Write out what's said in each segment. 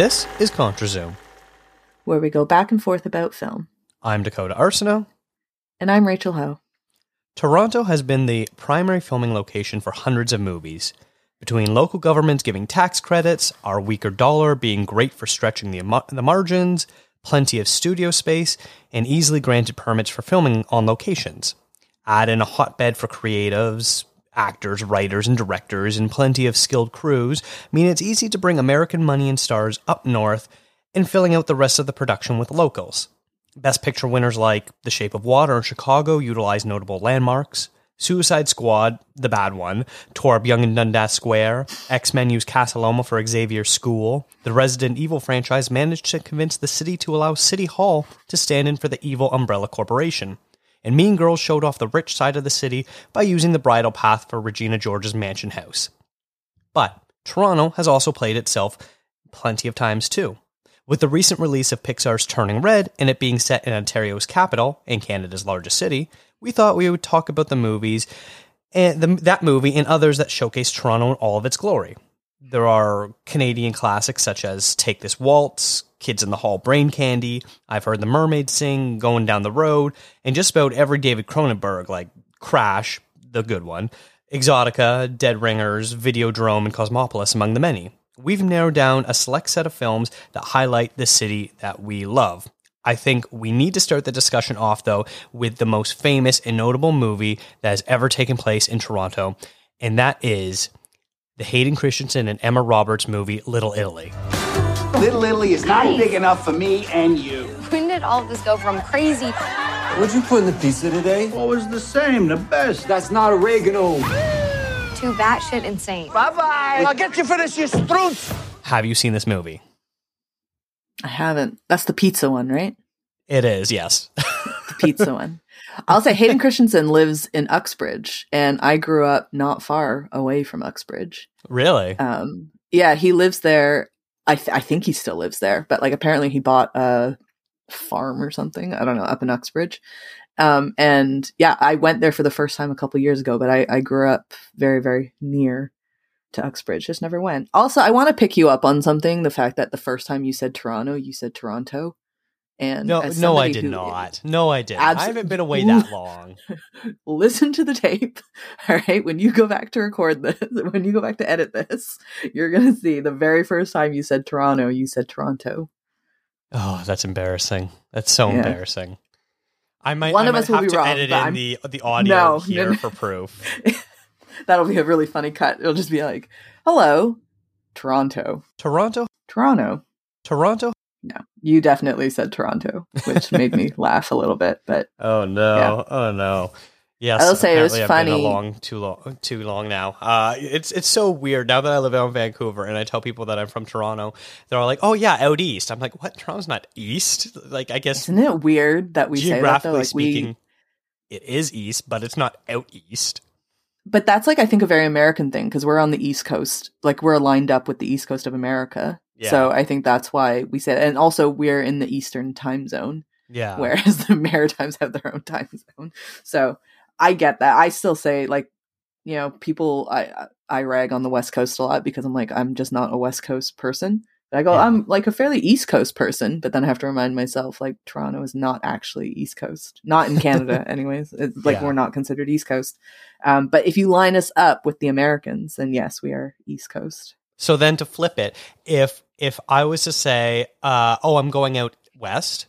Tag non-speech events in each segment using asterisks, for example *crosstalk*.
This is ContraZoom. where we go back and forth about film. I'm Dakota Arsenault. And I'm Rachel Ho. Toronto has been the primary filming location for hundreds of movies. Between local governments giving tax credits, our weaker dollar being great for stretching the, the margins, plenty of studio space, and easily granted permits for filming on locations. Add in a hotbed for creatives, actors, writers, and directors, and plenty of skilled crews mean it's easy to bring American money and stars up north and filling out the rest of the production with locals. Best Picture winners like The Shape of Water in Chicago utilize notable landmarks. Suicide Squad, the bad one, tore up Yonge and Dundas Square. X Men used Casa Loma for Xavier's school. The Resident Evil franchise managed to convince the city to allow City Hall to stand in for the evil Umbrella Corporation. And Mean Girls showed off the rich side of the city by using the bridle path for Regina George's mansion house. But Toronto has also played itself plenty of times too. With the recent release of Pixar's Turning Red and it being set in Ontario's capital and Canada's largest city, we thought we would talk about the movies and the, that movie and others that showcase Toronto in all of its glory. There are Canadian classics such as Take This Waltz, Kids in the Hall Brain Candy, I've Heard the Mermaid Sing, Going Down the Road, and just about every David Cronenberg, like Crash, the good one, Exotica, Dead Ringers, Videodrome, and Cosmopolis, among the many. We've narrowed down a select set of films that highlight the city that we love. I think we need to start the discussion off, though, with the most famous and notable movie that has ever taken place in Toronto, and that is the Hayden Christensen and Emma Roberts movie Little Italy. Little Italy is not big enough for me and you. When did all of this go from crazy What'd you put in the pizza today? Always the same, the best. That's not oregano. to batshit insane? Bye bye. I'll get you for this, you stroots. Have you seen this movie? I haven't. That's the pizza one, right? It is, yes. The pizza *laughs* one. I'll say Hayden Christensen lives in Uxbridge, and I grew up not far away from Uxbridge. really? Um, yeah, he lives there. I, th- I think he still lives there, but like apparently he bought a farm or something. I don't know up in Uxbridge. Um, and yeah, I went there for the first time a couple years ago, but I, I grew up very very near to Uxbridge. Just never went. Also, I want to pick you up on something. The fact that the first time you said Toronto, you said Toronto. And no, no, I did not. No, I didn't. Abso- I haven't been away that long. *laughs* listen to the tape. *laughs* All right. When you go back to record this, *laughs* when you go back to edit this, you're going to see the very first time you said Toronto, you said Toronto. Oh, that's embarrassing. That's so Yeah. embarrassing. I might. One I of might us will have be to wrong, edit in I'm- the the audio No, no, here no. for proof. That'll be a really funny cut. It'll just be like, hello, Toronto. Toronto, Toronto. Toronto. No, you definitely said Toronto, which made me *laughs* laugh a little bit. But Oh no! Yeah. Oh no! Yes, I'll say it was I've been funny. along too long, too long now. Uh, it's it's so weird now that I live out in Vancouver and I tell people that I'm from Toronto. They're all like, "Oh yeah, out east." I'm like, "What? Toronto's not east." Like, I guess isn't it weird that we say that geographically? Like speaking, we, it is east, but it's not out east. but that's like I think a very American thing because we're on the East Coast. Like we're lined up with the East Coast of America. Yeah. So I think that's why we said, and also we're in the Eastern time zone. Yeah. whereas the *laughs* Maritimes have their own time zone. So I get that. I still say like, you know, people I I rag on the West Coast a lot because I'm like I'm just not a West Coast person. But I go Yeah. I'm like a fairly East Coast person, but then I have to remind myself like Toronto is not actually East Coast, not in Canada, *laughs* anyways. It's like Yeah. we're not considered East Coast. Um, but if you line us up with the Americans, then yes, we are East Coast. So then to flip it, if if I was to say, uh, "Oh, I'm going out west,"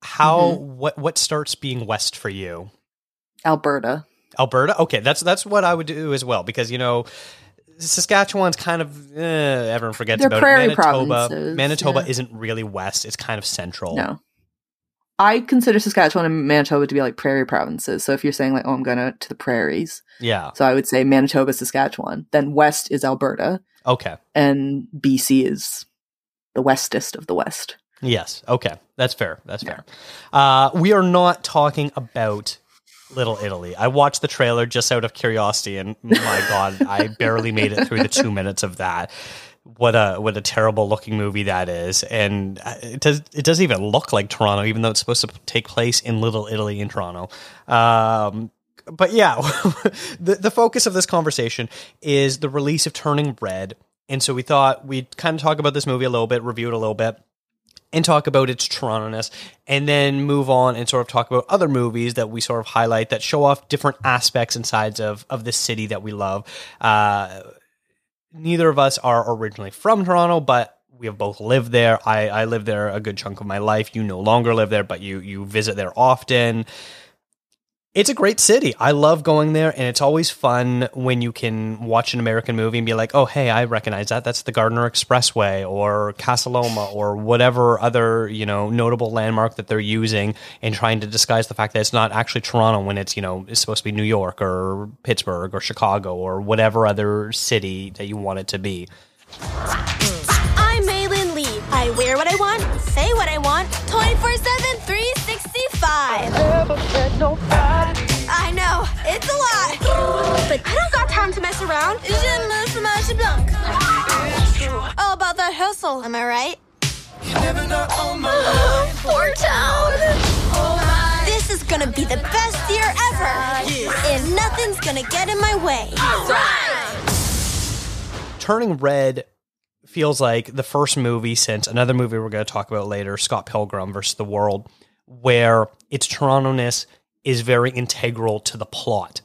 how Mm-hmm. what what starts being west for you? Alberta. Alberta. Okay, that's that's what I would do as well because you know Saskatchewan's kind of eh, everyone forgets They're about prairie it. Manitoba. provinces, Manitoba yeah. isn't really west; it's kind of central. No. I consider Saskatchewan and Manitoba to be like prairie provinces. So if you're saying like, oh, I'm going to, to the prairies, Yeah. so I would say Manitoba, Saskatchewan. Then west is Alberta, Okay. and BC is the westest of the west. Yes. Okay. That's fair. That's fair. Uh, we are not talking about Little Italy. I watched the trailer just out of curiosity, and my *laughs* God, I barely made it through the two minutes of that. What a what a terrible looking movie that is, and uh, it does it doesn't even look like Toronto, even though it's supposed to take place in Little Italy in Toronto. Um, but yeah, *laughs* the the focus of this conversation is the release of Turning Red, And so we thought we'd kind of talk about this movie a little bit, review it a little bit, and talk about its Toronto-ness, and then move on and sort of talk about other movies that we sort of highlight that show off different aspects and sides of of the city that we love. Uh, neither of us are originally from Toronto, but we have both lived there. I, I lived there a good chunk of my life. You no longer live there, but you you visit there often. It's a great city. I love going there, and it's always fun when you can watch an American movie and be like, "Oh, hey, I recognize that. That's the Gardiner Expressway or Casa Loma or whatever other you know notable landmark that they're using," and trying to disguise the fact that it's not actually Toronto when it's you know it's supposed to be New York or Pittsburgh or Chicago or whatever other city that you want it to be. I'm Meilin Lee. I wear what I want, say what I want, 24 7, 365. I But I don't got time to mess around. Je me fromage blanc. All about that hustle, am I right? *laughs* Poor town. This is gonna be the best year ever. And nothing's gonna get in my way. Turning Red feels like the first movie since another movie we're going to talk about later, Scott Pilgrim versus the World, where its Toronto-ness is very integral to the plot.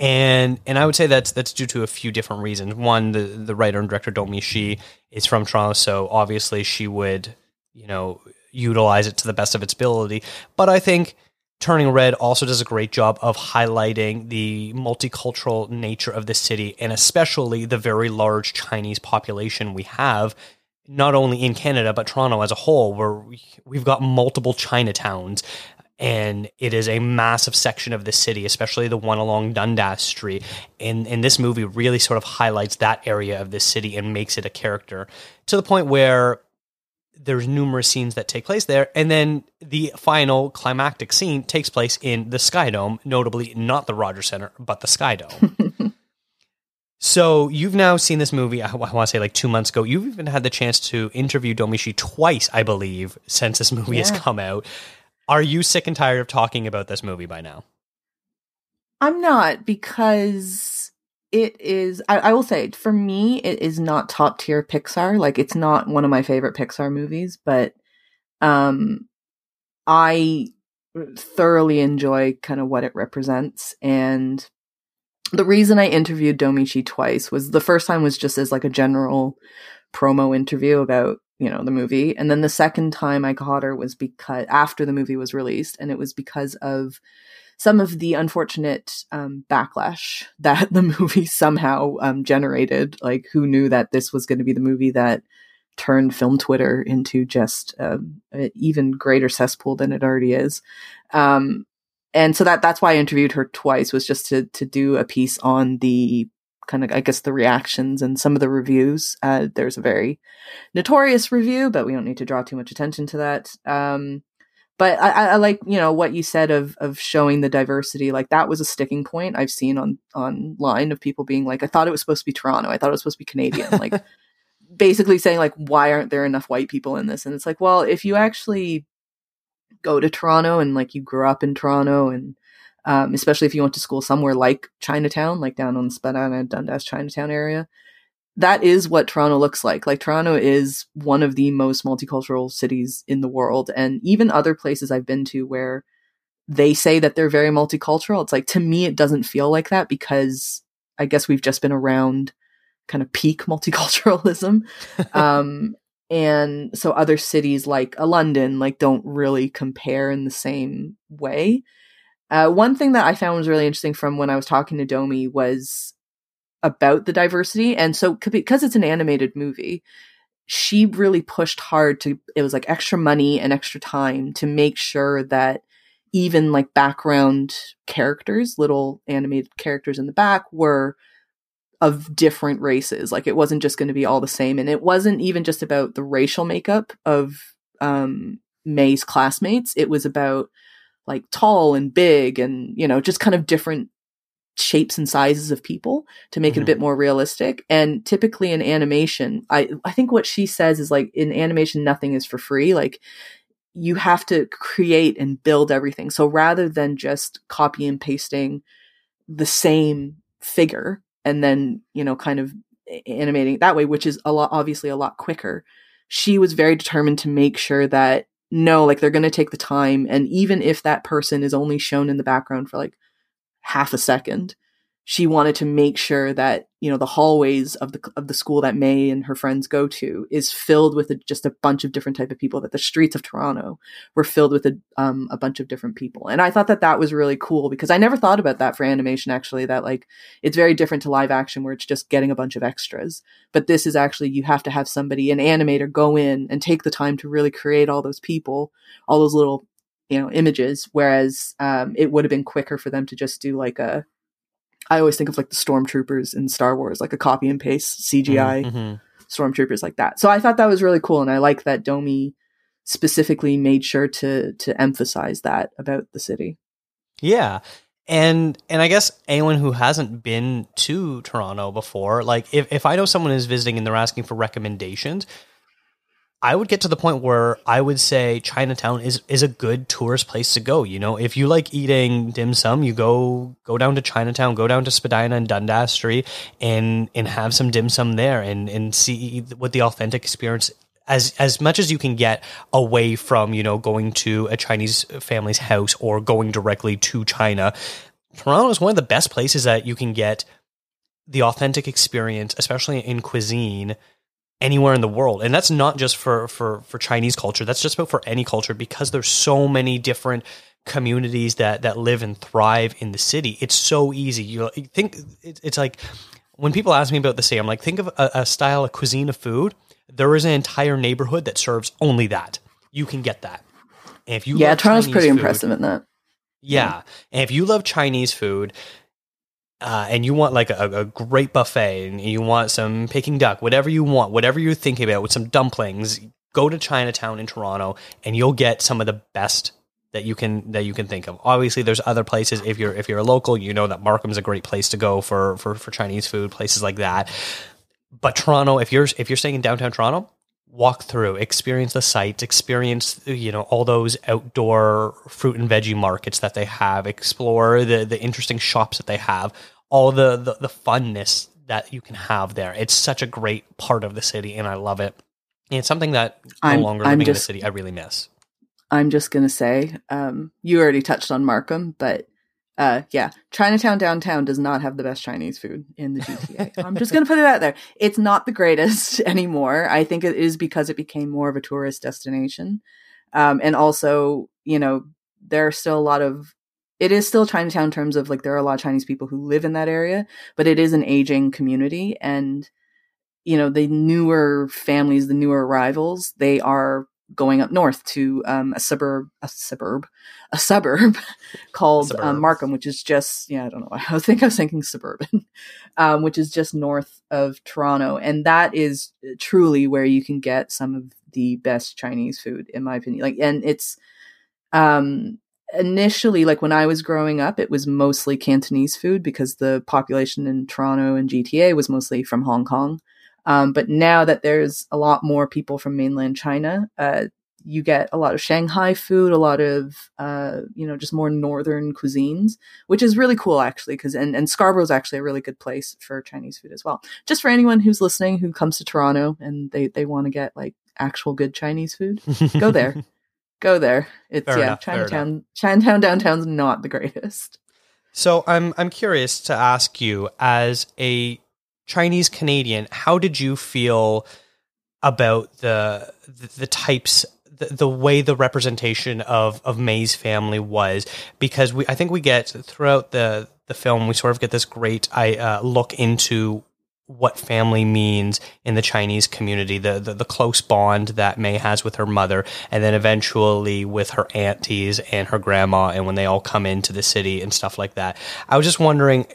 And and I would say that's that's due to a few different reasons. One, the the writer and director Domee Shi is from Toronto, so obviously she would, you know, utilize it to the best of its ability. But I think Turning Red also does a great job of highlighting the multicultural nature of the city and especially the very large Chinese population we have, not only in Canada, but Toronto as a whole, where we, we've got multiple Chinatowns. And it is a massive section of the city, especially the one along Dundas Street. And, and this movie really sort of highlights that area of the city and makes it a character to the point where there's numerous scenes that take place there, and then the final climactic scene takes place in the Sky Dome, notably not the Rogers Center, but the Sky Dome. *laughs* so you've now seen this movie. I, want to say like two months ago. You've even had the chance to interview Domee Shi twice, I believe, since this movie has come out. Are you sick and tired of talking about this movie by now? I'm not because it is. I, I will say, for me, it is not top tier Pixar. Like, it's not one of my favorite Pixar movies, but um, I thoroughly enjoy kind of what it represents. And the reason I interviewed Domee Shi twice was the first time was just as like a general promo interview about you know the movie, and then the second time I caught her was because after the movie was released, and it was because of some of the unfortunate um, backlash *laughs* that the movie somehow um, generated. Like, who knew that this was going to be the movie that turned film Twitter into just um, an even greater cesspool than it already is? Um, and so that that's why I interviewed her twice was just to to do a piece on the kind of I guess the reactions and some of the reviews. Uh, there's a very notorious review, but we don't need to draw too much attention to that. Um, but I, I like you know what you said of of showing the diversity. Like that was a sticking point I've seen on online of people being like, I thought it was supposed to be Toronto. I thought it was supposed to be Canadian. Like *laughs* basically saying like, why aren't there enough white people in this? And it's like, well, if you actually go to Toronto and like you grew up in Toronto and um, especially if you went to school somewhere like Chinatown, like down on the Spadina Dundas Chinatown area, that is what Toronto looks like. Like Toronto is one of the most multicultural cities in the world, and even other places I've been to where they say that they're very multicultural. It's like to me, it doesn't feel like that because I guess we've just been around kind of peak *laughs* multiculturalism. um, and so other cities like a London like don't really compare in the same way. Uh, one thing that I found was really interesting from when I was talking to Domee was about the diversity, and so because it's an animated movie, she really pushed hard to. It was like extra money and extra time to make sure that even like background characters, little animated characters in the back, were of different races. Like it wasn't just going to be all the same, and it wasn't even just about the racial makeup of um, Mei's classmates. It was about like tall and big, and you know, just kind of different shapes and sizes of people to make it a Mhm. bit more realistic. And typically in animation, I I think what she says is like in animation, nothing is for free. Like you have to create and build everything. So rather than just copy and pasting the same figure and then, you know, kind of animating that way, which is a lot, obviously a lot quicker. She was very determined to make sure that no, like they're going to take the time. And even if that person is only shown in the background for like half a second, she wanted to make sure that you know the hallways of the of the school that Mei and her friends go to is filled with a, just a bunch of different type of people. That the streets of Toronto were filled with a um, a bunch of different people, and I thought that that was really cool because I never thought about that for animation. Actually, that like it's very different to live action where it's just getting a bunch of extras, but this is actually you have to have somebody an animator go in and take the time to really create all those people, all those little you know images. Whereas um, it would have been quicker for them to just do like a I always think of like the stormtroopers in Star Wars, like a copy and paste CGI Mm-hmm. stormtroopers like that. So I thought that was really cool, and I like that Domee specifically made sure to to emphasize that about the city. Yeah. And and I guess anyone who hasn't been to Toronto before, like if, if I know someone is visiting and they're asking for recommendations, I would get to the point where I would say Chinatown is is a good tourist place to go. You know, if you like eating dim sum, you go go down to Chinatown, go down to Spadina and Dundas Street, and and have some dim sum there, and and see what the authentic experience as as much as you can get away from you know going to a Chinese family's house or going directly to China. Toronto is one of the best places that you can get the authentic experience, especially in cuisine anywhere in the world. And that's not just for for for chinese culture. That's just about for any culture because there's so many different communities that that live and thrive in the city. It's so easy. You think it's like when people ask me about the city i'm like think of a, a style of cuisine of food. There is an entire neighborhood that serves only that. You can get that. And if you yeah, Toronto's pretty food- impressive in that. yeah. And if you love Chinese food, uh, and you want like a, a great buffet and you want some Peking duck, whatever you want, whatever you're thinking about with some dumplings, go to Chinatown in Toronto and you'll get some of the best that you can that you can think of. Obviously there's other places if you're if you're a local, you know that Markham's a great place to go for for, for Chinese food, places like that. But Toronto, if you're if you're staying in downtown Toronto, walk through, experience the sites, experience you know all those outdoor fruit and veggie markets that they have, explore the the interesting shops that they have, all the the, the funness that you can have there. It's such a great part of the city, and I love it. And it's something that no I'm- longer I'm living in the just- city I really miss. I'm just gonna say, um, you already touched on Markham, but uh, yeah, Chinatown downtown does not have the best Chinese food in the GTA. I'm just gonna put it out there. It's not the greatest *laughs* anymore. I think it is because it became more of a tourist destination, um, and also, you know, there are still a lot of. It is still Chinatown in terms of like there are a lot of Chinese people who live in that area, but it is an aging community, and you know the newer families, the newer arrivals, they are going up north to um, a suburb, a suburb, a suburb *laughs* called. Um, Markham, which is just yeah, I don't know. *laughs* I think I was thinking suburban, *laughs* um, which is just north of Toronto, and that is truly where you can get some of the best Chinese food, in my opinion. Like, and it's um initially like when i was growing up it was mostly cantonese food because the population in toronto and gta was mostly from hong kong um, but now that there's a lot more people from mainland China, uh, you get a lot of Shanghai food, a lot of uh, you know just more northern cuisines, which is really cool actually. Because and and Scarborough's actually a really good place for Chinese food as well. Just for anyone who's listening who comes to Toronto and they they want to get like actual good Chinese food, go there, *laughs* go there. It's Fair yeah, enough, Chinatown. Chinatown downtown's not the greatest. So I'm I'm curious to ask you as a Chinese Canadian, how did you feel about the the, the types the, way the representation of of Mei's family was because we I think we get throughout the the film we sort of get this great I uh, look into what family means in the Chinese community, the, the the close bond that Mei has with her mother, and then eventually with her aunties and her grandma, and when they all come into the city and stuff like that. I was just wondering,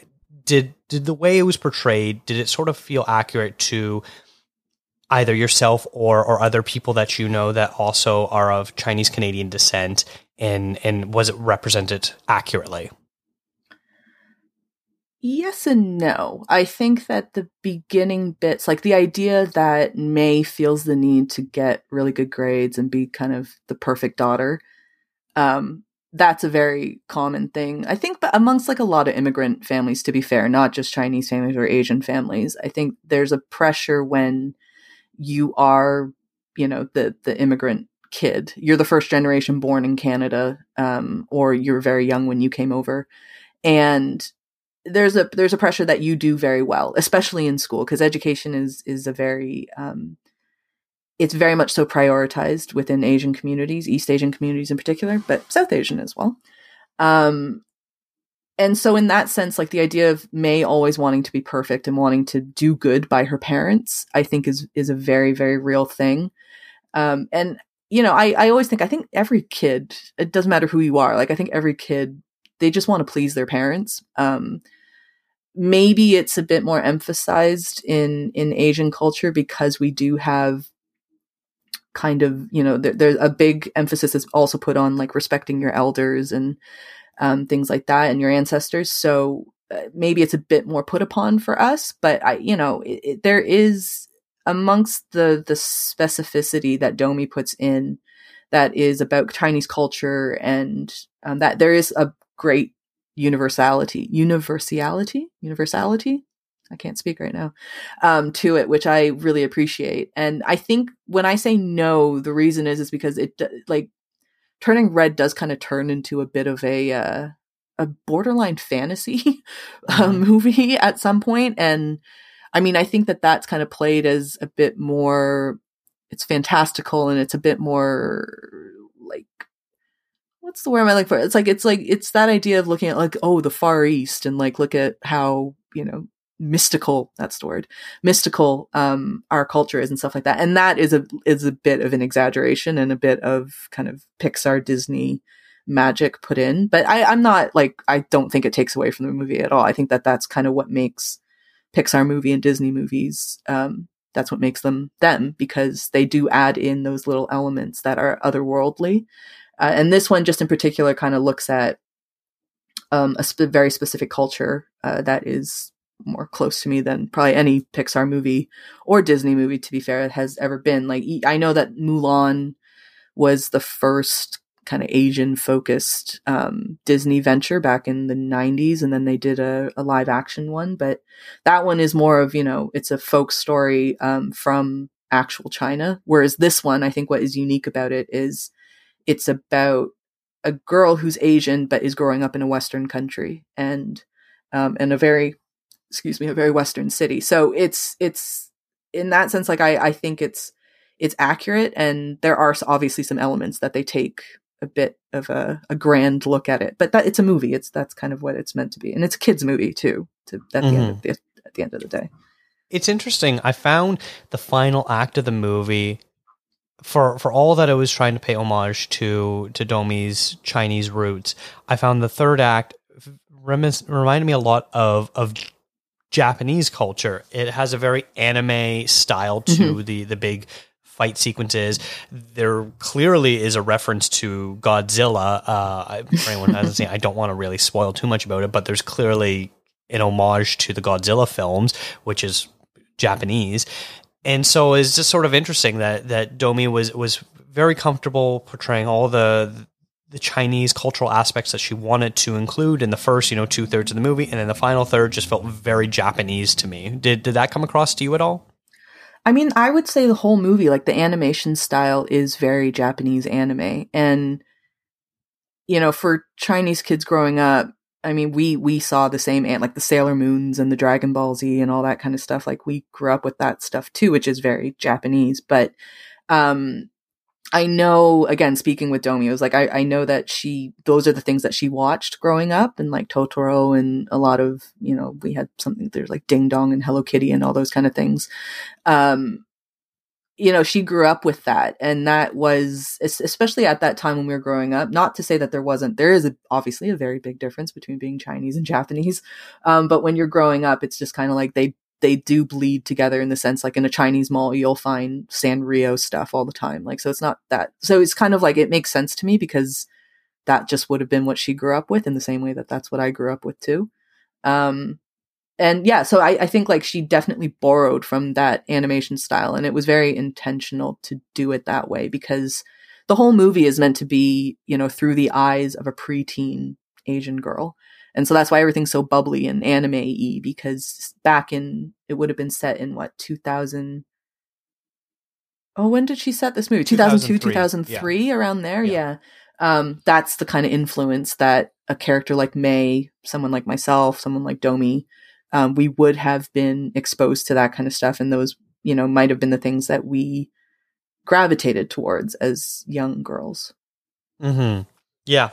did did the way it was portrayed, did it sort of feel accurate to either yourself or or other people that you know that also are of Chinese Canadian descent, and and was it represented accurately? Yes and no. I think that the beginning bits, like the idea that Mei feels the need to get really good grades and be kind of the perfect daughter, um, that's a very common thing. I think, but amongst like a lot of immigrant families, to be fair, not just Chinese families or Asian families, I think there's a pressure when you are, you know, the the immigrant kid. You're the first generation born in Canada, um, or you're very young when you came over, and there's a there's a pressure that you do very well, especially in school, because education is is a very um, it's very much so prioritized within Asian communities, East Asian communities in particular, but South Asian as well. Um, and so, in that sense, like the idea of Mei always wanting to be perfect and wanting to do good by her parents, I think is is a very very real thing. Um, and you know, I I always think I think every kid, it doesn't matter who you are, like I think every kid they just want to please their parents. Um, maybe it's a bit more emphasized in in Asian culture because we do have kind of you know there, there's a big emphasis is also put on like respecting your elders and um, things like that and your ancestors so uh, maybe it's a bit more put upon for us but i you know it, it, there is amongst the the specificity that Domee puts in that is about chinese culture and um, that there is a great universality universality universality I can't speak right now, um, to it, which I really appreciate. And I think when I say no, the reason is is because it like turning red does kind of turn into a bit of a uh, a borderline fantasy *laughs* Mhm. movie at some point, and I mean I think that that's kind of played as a bit more. It's fantastical and it's a bit more like what's the word am I like for? It's like it's like it's that idea of looking at like oh the Far East and like look at how you know mystical that's the word mystical um our culture is and stuff like that. And that is a is a bit of an exaggeration and a bit of kind of pixar disney magic put in. But i i'm not like i don't think it takes away from the movie at all. I think that that's kind of what makes pixar movie and disney movies um that's what makes them them because they do add in those little elements that are otherworldly. Uh, and this one just in particular kind of looks at um, a sp- very specific culture uh, that is more close to me than probably any Pixar movie or Disney movie, to be fair, has ever been. Like, I know that Mulan was the first kind of Asian focused um, Disney venture back in the 90s, and then they did a, a live action one. But that one is more of, you know, it's a folk story um, from actual China. Whereas this one, I think what is unique about it is it's about a girl who's Asian but is growing up in a Western country and um, in a very excuse me a very Western city. So it's it's in that sense like I I think it's it's accurate and there are obviously some elements that they take a bit of a, a grand look at it but that it's a movie it's that's kind of what it's meant to be and it's a kids movie too to at the end mm-hmm. of the, at the end of the day It's interesting. I found the final act of the movie for for all that I was trying to pay homage to to Domee's Chinese roots. I found the third act remis- reminded me a lot of of Japanese culture. It has a very anime style to the the big fight sequences. There clearly is a reference to Godzilla. Uh, for anyone hasn't seen, I don't want to really spoil too much about it, but there's clearly an homage to the Godzilla films, which is Japanese. And so it's just sort of interesting that that Domee was was very comfortable portraying all the the Chinese cultural aspects that she wanted to include in the first, you know, two thirds of the movie, and then the final third just felt very Japanese to me. Did did that come across to you at all? I mean, I would say the whole movie, like the animation style, is very Japanese anime, and you know, for Chinese kids growing up, I mean, we we saw the same like the Sailor Moons and the Dragon Ball Z and all that kind of stuff. Like we grew up with that stuff too, which is very Japanese. But um, I know, again, speaking with Domee, it was like, I, I know that she those are the things that she watched growing up, and like Totoro and a lot of you know, we had something there's like Ding Dong and Hello Kitty and all those kind of things. Um, you know, she grew up with that. And that was, especially at that time when we were growing up, not to say that there wasn't, there is a, obviously a very big difference between being Chinese and Japanese. Um, but when you're growing up, it's just kind of like they, they do bleed together in the sense like in a Chinese mall, you'll find Sanrio stuff all the time. Like, so it's not that, so it's kind of like, it makes sense to me because that just would have been what she grew up with in the same way that that's what I grew up with too. Um, and yeah, so I, I think like she definitely borrowed from that animation style, and it was very intentional to do it that way because the whole movie is meant to be, you know, through the eyes of a preteen Asian girl. And so that's why everything's so bubbly and anime y because back in, it would have been set in what, 2000. Oh, when did she set this movie? 2002, 2003, 2003, around there? Yeah. Yeah. Um, that's the kind of influence that a character like Mei, someone like myself, someone like Domee, um, we would have been exposed to that kind of stuff. And those, you know, might have been the things that we gravitated towards as young girls. hmm Yeah.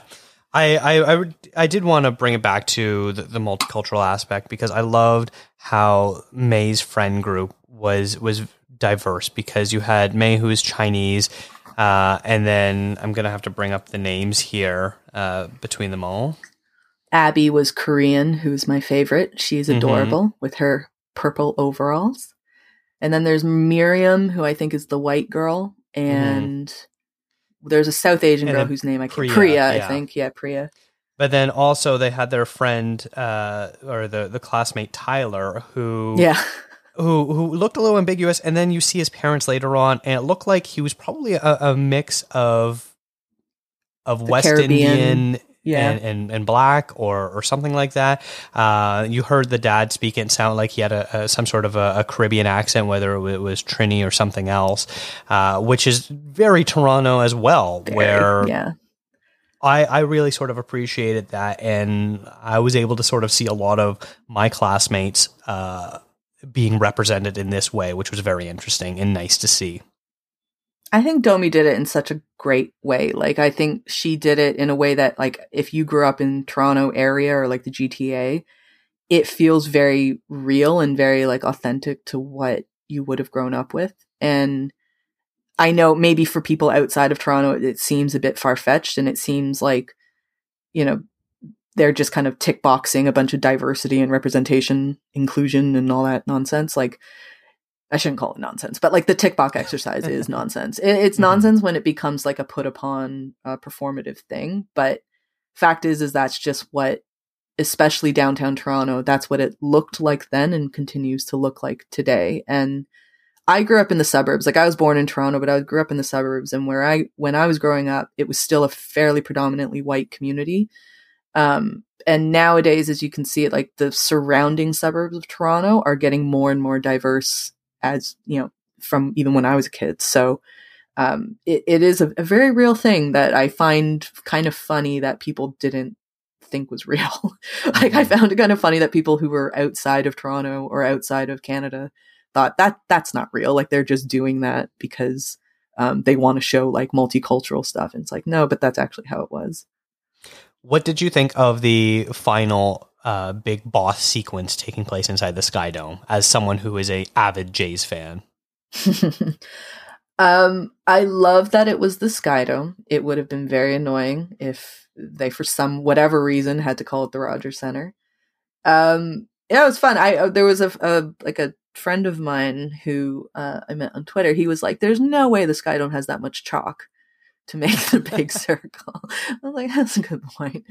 I, I, I I did want to bring it back to the, the multicultural aspect because I loved how Mei's friend group was was diverse because you had Mei who is Chinese, uh, and then I'm gonna have to bring up the names here uh, between them all. Abby was Korean, who's my favorite. She's Mhm. adorable with her purple overalls. And then there's Miriam, who I think is the white girl. And there's a South Asian And girl whose name I can't Priya, Priya, I yeah. think. Yeah, Priya. But then also they had their friend uh, or the the classmate Tyler who Yeah. *laughs* who who looked a little ambiguous, and then you see his parents later on, and it looked like he was probably a, a mix of of The West Caribbean, Indian yeah. and, and and black or or something like that. Uh, you heard the dad speak; it sounded like he had a, a some sort of a, a Caribbean accent, whether it was Trini or something else, uh, which is very Toronto as well, Very, where yeah. I, I really sort of appreciated that, and I was able to sort of see a lot of my classmates uh, being represented in this way, which was very interesting and nice to see. I think Domee did it in such a great way. Like I think she did it in a way that like if you grew up in Toronto area or like the GTA, it feels very real and very like authentic to what you would have grown up with. And I know maybe for people outside of Toronto it seems a bit far fetched and it seems like you know they're just kind of tick boxing a bunch of diversity and representation, inclusion and all that nonsense. Like I shouldn't call it nonsense, but like the tick box exercise is *laughs* nonsense. It, it's Mhm. nonsense when it becomes like a put upon uh, performative thing. But fact is, is that's just what, especially downtown Toronto, that's what it looked like then and continues to look like today. And I grew up in the suburbs. Like I was born in Toronto, but I grew up in the suburbs. And where I, when I was growing up, it was still a fairly predominantly white community. Um, and nowadays, as you can see it, like the surrounding suburbs of Toronto are getting more and more diverse as, you know, from even when I was a kid. So, um, it, it is a, a very real thing that I find kind of funny that people didn't think was *laughs* real. like I found it kind of funny that people who were outside of Toronto or outside of Canada thought that that's not real. Like they're just doing that because um, they want to show like multicultural stuff. And it's like, no, but that's actually how it was. What did you think of the final uh, big boss sequence taking place inside the Sky Dome? As someone who is a avid Jays fan, *laughs* um, I love that it was the Sky Dome. It would have been very annoying if they, for some whatever reason, had to call it the Rogers Center. Um, yeah, it was fun. I uh, there was a, a like a friend of mine who uh, I met on Twitter. He was like, "There's no way the Sky Dome has that much chalk." To make the big *laughs* circle, I was like, "That's a good point."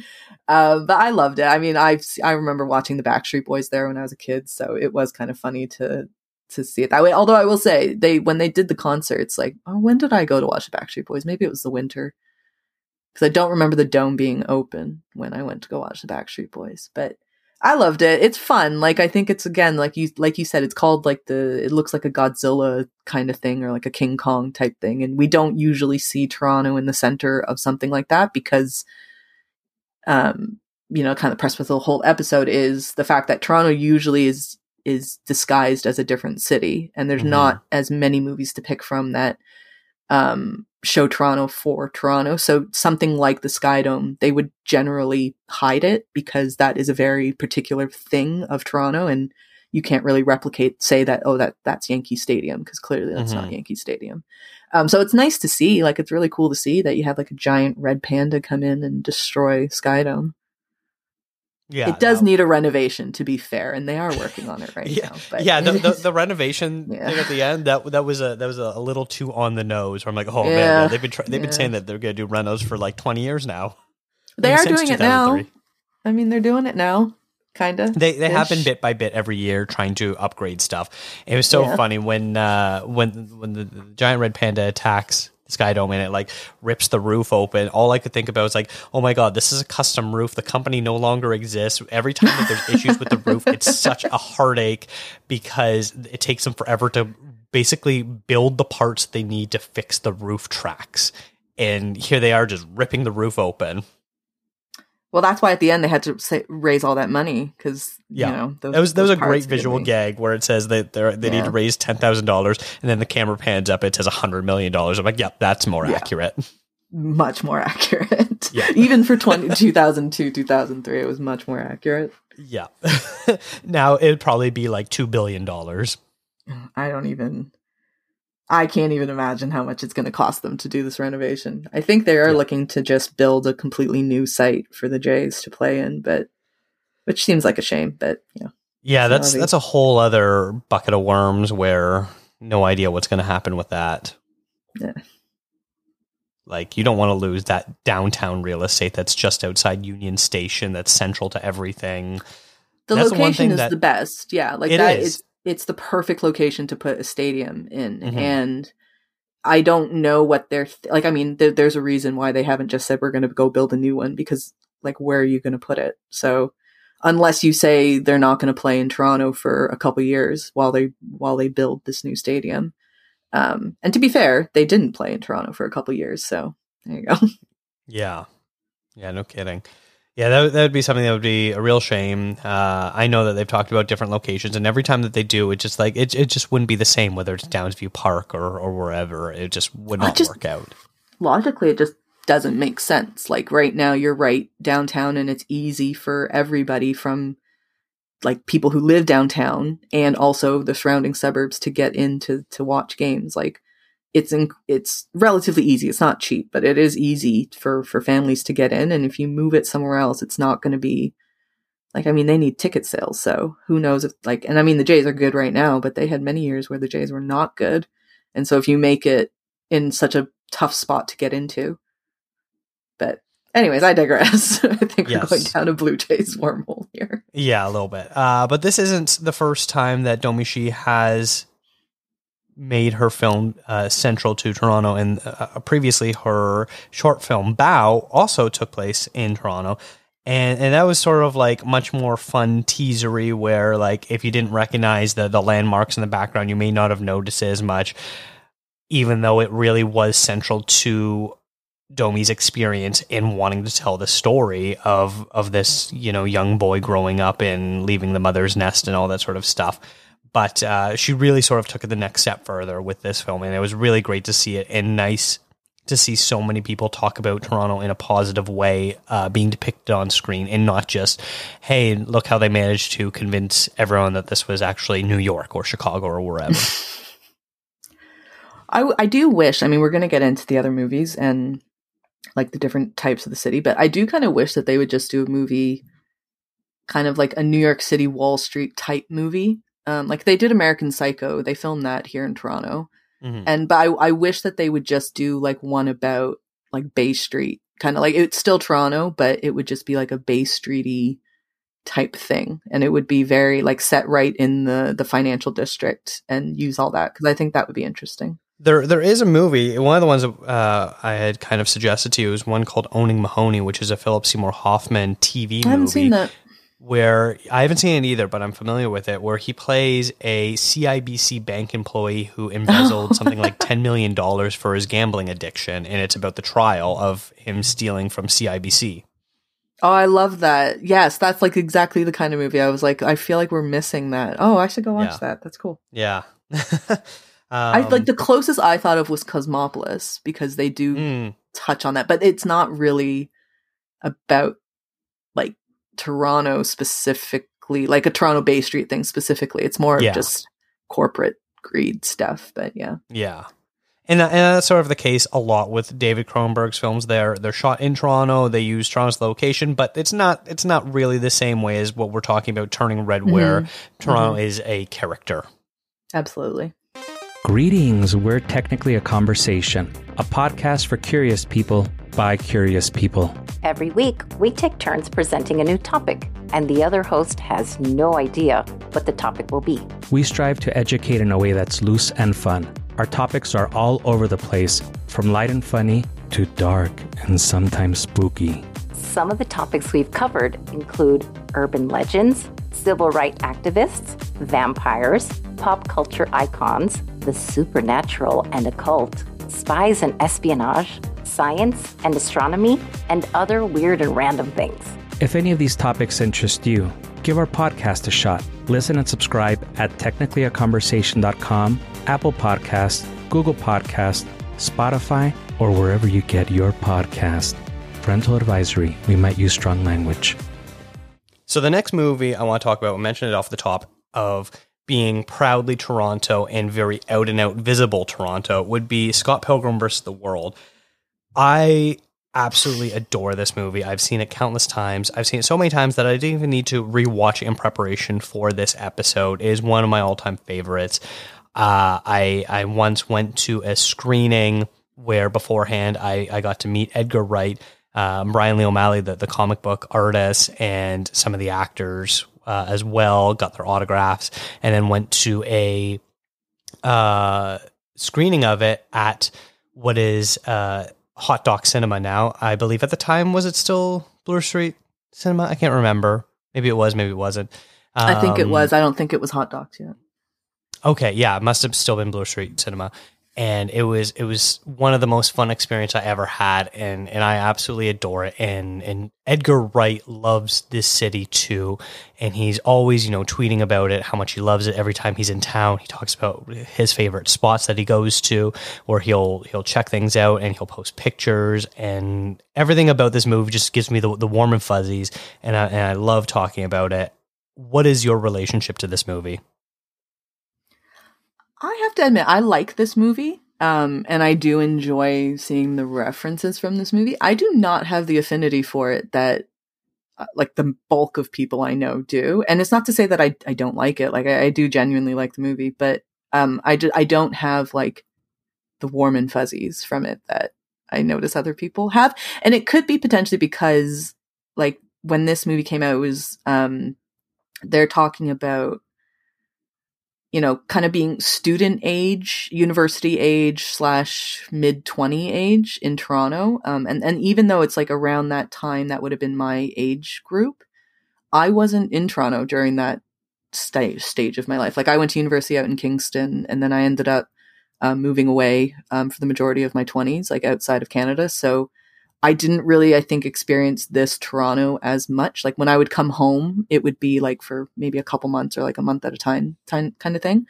Um, but I loved it. I mean, I I remember watching the Backstreet Boys there when I was a kid, so it was kind of funny to to see it that way. Although I will say they when they did the concerts, like oh, when did I go to watch the Backstreet Boys? Maybe it was the winter because I don't remember the dome being open when I went to go watch the Backstreet Boys. But I loved it. It's fun. Like I think it's again like you like you said, it's called like the it looks like a Godzilla kind of thing or like a King Kong type thing, and we don't usually see Toronto in the center of something like that because um you know kind of press with the whole episode is the fact that Toronto usually is is disguised as a different city and there's Mhm. not as many movies to pick from that um show Toronto for Toronto. So something like the Sky Dome they would generally hide it because that is a very particular thing of Toronto and you can't really replicate say that oh that that's Yankee Stadium because clearly that's not Mhm. Yankee Stadium. Um so it's nice to see like it's really cool to see that you have like a giant red panda come in and destroy Sky Dome yeah, it does that- need a renovation to be fair and they are working on it *laughs* right yeah, now but yeah. The, the, *laughs* the renovation Yeah. thing at the end that that was a that was a, little too on the nose. Where I'm like, oh man, Yeah. yeah, they've been try- they've been saying that they're going to do renos for like 20 years now. *laughs* they Maybe are doing it now i mean they're doing it now kind of They they have been bit by bit every year trying to upgrade stuff. It was so Yeah. funny when uh, when when the, the giant red panda attacks Sky Dome and it like rips the roof open. All I could think about was like, oh my god, this is a custom roof. The company no longer exists. Every time that there's issues with the *laughs* roof, it's such a heartache because it takes them forever to basically build the parts they need to fix the roof tracks. And here they are just ripping the roof open. Well, that's why at the end they had to say, raise all that money because Yeah, you know those, that was that was a great visual gag where it says that they they need to raise ten thousand dollars, and then the camera pans up. It says hundred million dollars. I'm like, yep, that's more Yeah. accurate. Much more accurate. *laughs* Yeah. Even for 20, 2002, 2003, it was much more accurate. Yeah. *laughs* now it'd probably be like two billion dollars. I don't even. I can't even imagine how much it's going to cost them to do this renovation. I think they are Yeah. looking to just build a completely new site for the Jays to play in, but which seems like a shame. But you know, Yeah, that's Sorry. that's a whole other bucket of worms where no idea what's going to happen with that. Yeah. Like you don't want to lose that downtown real estate that's just outside Union Station that's central to everything. the That's the location thing is that- the best. Yeah, like that is. is. It's the perfect location to put a stadium in, Mhm. and I don't know what they're th- like. I mean, there, there's a reason why they haven't just said we're going to go build a new one because, like, where are you going to put it? So, unless you say they're not going to play in Toronto for a couple years while they while they build this new stadium, um, and to be fair, they didn't play in Toronto for a couple years, so there you go. *laughs* Yeah. Yeah, no kidding. Yeah, that, that would be something that would be a real shame. Uh, I know that they've talked about different locations, and every time that they do, it just like it, it just wouldn't be the same whether it's Downsview Park or, or wherever. It just would not just- work out. logically it just doesn't make sense like right now you're right downtown and it's easy for everybody from like people who live downtown and also the surrounding suburbs to get in to, to watch games like it's in, it's relatively easy. It's not cheap but it is easy for for families to get in. And if you move it somewhere else it's not going to be like i mean they need ticket sales. So who knows if like and i mean the jays are good right now but they had many years where the jays were not good. And so if you make it in such a tough spot to get into but anyways i digress. *laughs* I think Yes. we're going down a blue jays wormhole here. Yeah, a little bit. Uh, but this isn't the first time that Domee Shi has made her film uh, central to Toronto, and uh, previously her short film Bao also took place in Toronto. And, and that was sort of like much more fun teasery where like if you didn't recognize the the landmarks in the background you may not have noticed as much even though it really was central to Domee's experience in wanting to tell the story of of this you know young boy growing up and leaving the mother's nest and all that sort of stuff. But uh, she really sort of took it the next step further with this film, and it was really great to see it and nice to see so many people talk about Toronto in a positive way, uh, being depicted on screen, and not just, "Hey, look how they managed to convince everyone that this was actually New York or Chicago or wherever." *laughs* I, I do wish i mean we're going to get into the other movies and like the different types of the city but i do kind of wish that they would just do a movie kind of like a new york city wall street type movie um, like they did american psycho they filmed that here in toronto Mhm. and but I, I wish that they would just do like one about like bay street kind of like it's still toronto but it would just be like a bay streety type thing and it would be very like set right in the the financial district and use all that because i think that would be interesting There, there is a movie. One of the ones uh, I had kind of suggested to you is one called "Owning Mahoney," which is a Philip Seymour Hoffman TV i haven't movie. seen that Where I haven't seen it either, but I'm familiar with it. Where he plays a CIBC bank employee who embezzled something like *laughs* ten million dollars for his gambling addiction, and it's about the trial of him stealing from CIBC. Oh, I love that. Yes, that's like exactly the kind of movie I was like, I feel like we're missing that. Oh, I should go watch Yeah. that. That's cool. Yeah, *laughs* I um, like the closest I thought of was Cosmopolis because they do mm, touch on that, but it's not really about Toronto specifically, like a Toronto Bay Street thing specifically. It's more Yeah. of just corporate greed stuff. But yeah. Yeah. And, uh, and that's sort of the case a lot with David Cronenberg's films. They're they're shot in Toronto. They use Toronto's location, but it's not it's not really the same way as what we're talking about Turning Red, where mm-hmm. Toronto mm-hmm. is a character. Absolutely. Greetings, we're technically a conversation, a podcast for curious people by curious people. Every week, we take turns presenting a new topic, and the other host has no idea what the topic will be. We strive to educate in a way that's loose and fun. Our topics are all over the place, from light and funny to dark and sometimes spooky. Some of the topics we've covered include urban legends, civil rights activists, vampires, pop culture icons, the supernatural and occult, spies and espionage, science and astronomy, and other weird and random things. If any of these topics interest you, give our podcast a shot. Listen and subscribe at technicallyaconversation.com, Apple Podcast, Google Podcast, Spotify, or wherever you get your podcast. Parental advisory, we might use strong language. So the next movie I want to talk about, we mentioned it off the top of being proudly Toronto and very out and out visible Toronto would be Scott Pilgrim versus the World. I absolutely adore this movie. I've seen it countless times. I've seen it so many times that I didn't even need to rewatch it in preparation for this episode. It is one of my all time favorites. Uh, I I once went to a screening where beforehand I, I got to meet Edgar Wright, um, Brian Lee O'Malley, the, the comic book artist, and some of the actors uh, as well, got their autographs, and then went to a uh, screening of it at what is uh, Hot Docs Cinema now. I believe at the time, was it still Bloor Street Cinema? I can't remember. Maybe it was, maybe it wasn't. I think it Um, was. I don't think it was Hot Docs yet. Okay, yeah, it must have still been Bloor Street Cinema, and it was it was one of the most fun experience I ever had, and and I absolutely adore it. And and Edgar Wright loves this city too, and he's always you know tweeting about it, how much he loves it. Every time he's in town, he talks about his favorite spots that he goes to, or he'll he'll check things out and he'll post pictures, and everything about this movie just gives me the the warm and fuzzies, and I, and I love talking about it. What is your relationship to this movie? I have to admit, I like this movie. Um, and I do enjoy seeing the references from this movie. I do not have the affinity for it that, uh, like, the bulk of people I know do. And it's not to say that I, I don't like it. Like, I, I do genuinely like the movie, but um, I, ju- I don't have, like, the warm and fuzzies from it that I notice other people have. And it could be potentially because, like, when this movie came out, it was, um, they're talking about you know, kind of being student age, university age slash mid twenty age in Toronto. Um, and and even though it's like around that time, that would have been my age group. I wasn't in Toronto during that sta- stage of my life. Like I went to university out in Kingston, and then I ended up um, moving away um, for the majority of my twenties, like outside of Canada. So I didn't really, I think, experience this Toronto as much. Like when I would come home, it would be like for maybe a couple months or like a month at a time, time kind of thing.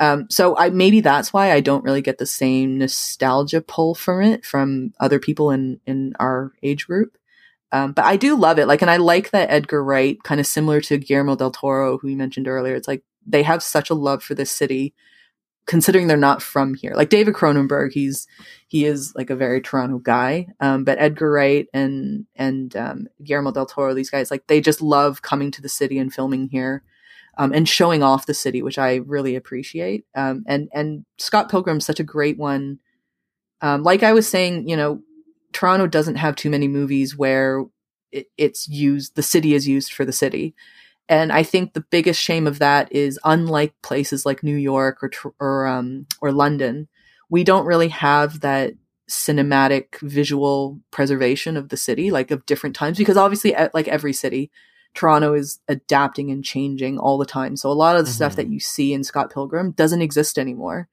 Um, so I maybe that's why I don't really get the same nostalgia pull from it from other people in in our age group. Um, but I do love it. Like, and I like that Edgar Wright, kind of similar to Guillermo del Toro, who we mentioned earlier. It's like they have such a love for this city, considering they're not from here. Like David Cronenberg, he's he is like a very Toronto guy. Um, but Edgar Wright and and um, Guillermo del Toro, these guys, like they just love coming to the city and filming here. Um, and showing off the city, which I really appreciate. Um, and and Scott Pilgrim's such a great one. Um, like I was saying, you know, Toronto doesn't have too many movies where it, it's used, the city is used for the city. And I think the biggest shame of that is unlike places like New York or, or, um, or London, we don't really have that cinematic visual preservation of the city, like of different times, because obviously, at, like every city, Toronto is adapting and changing all the time. So a lot of the stuff Mhm. that you see in Scott Pilgrim doesn't exist anymore,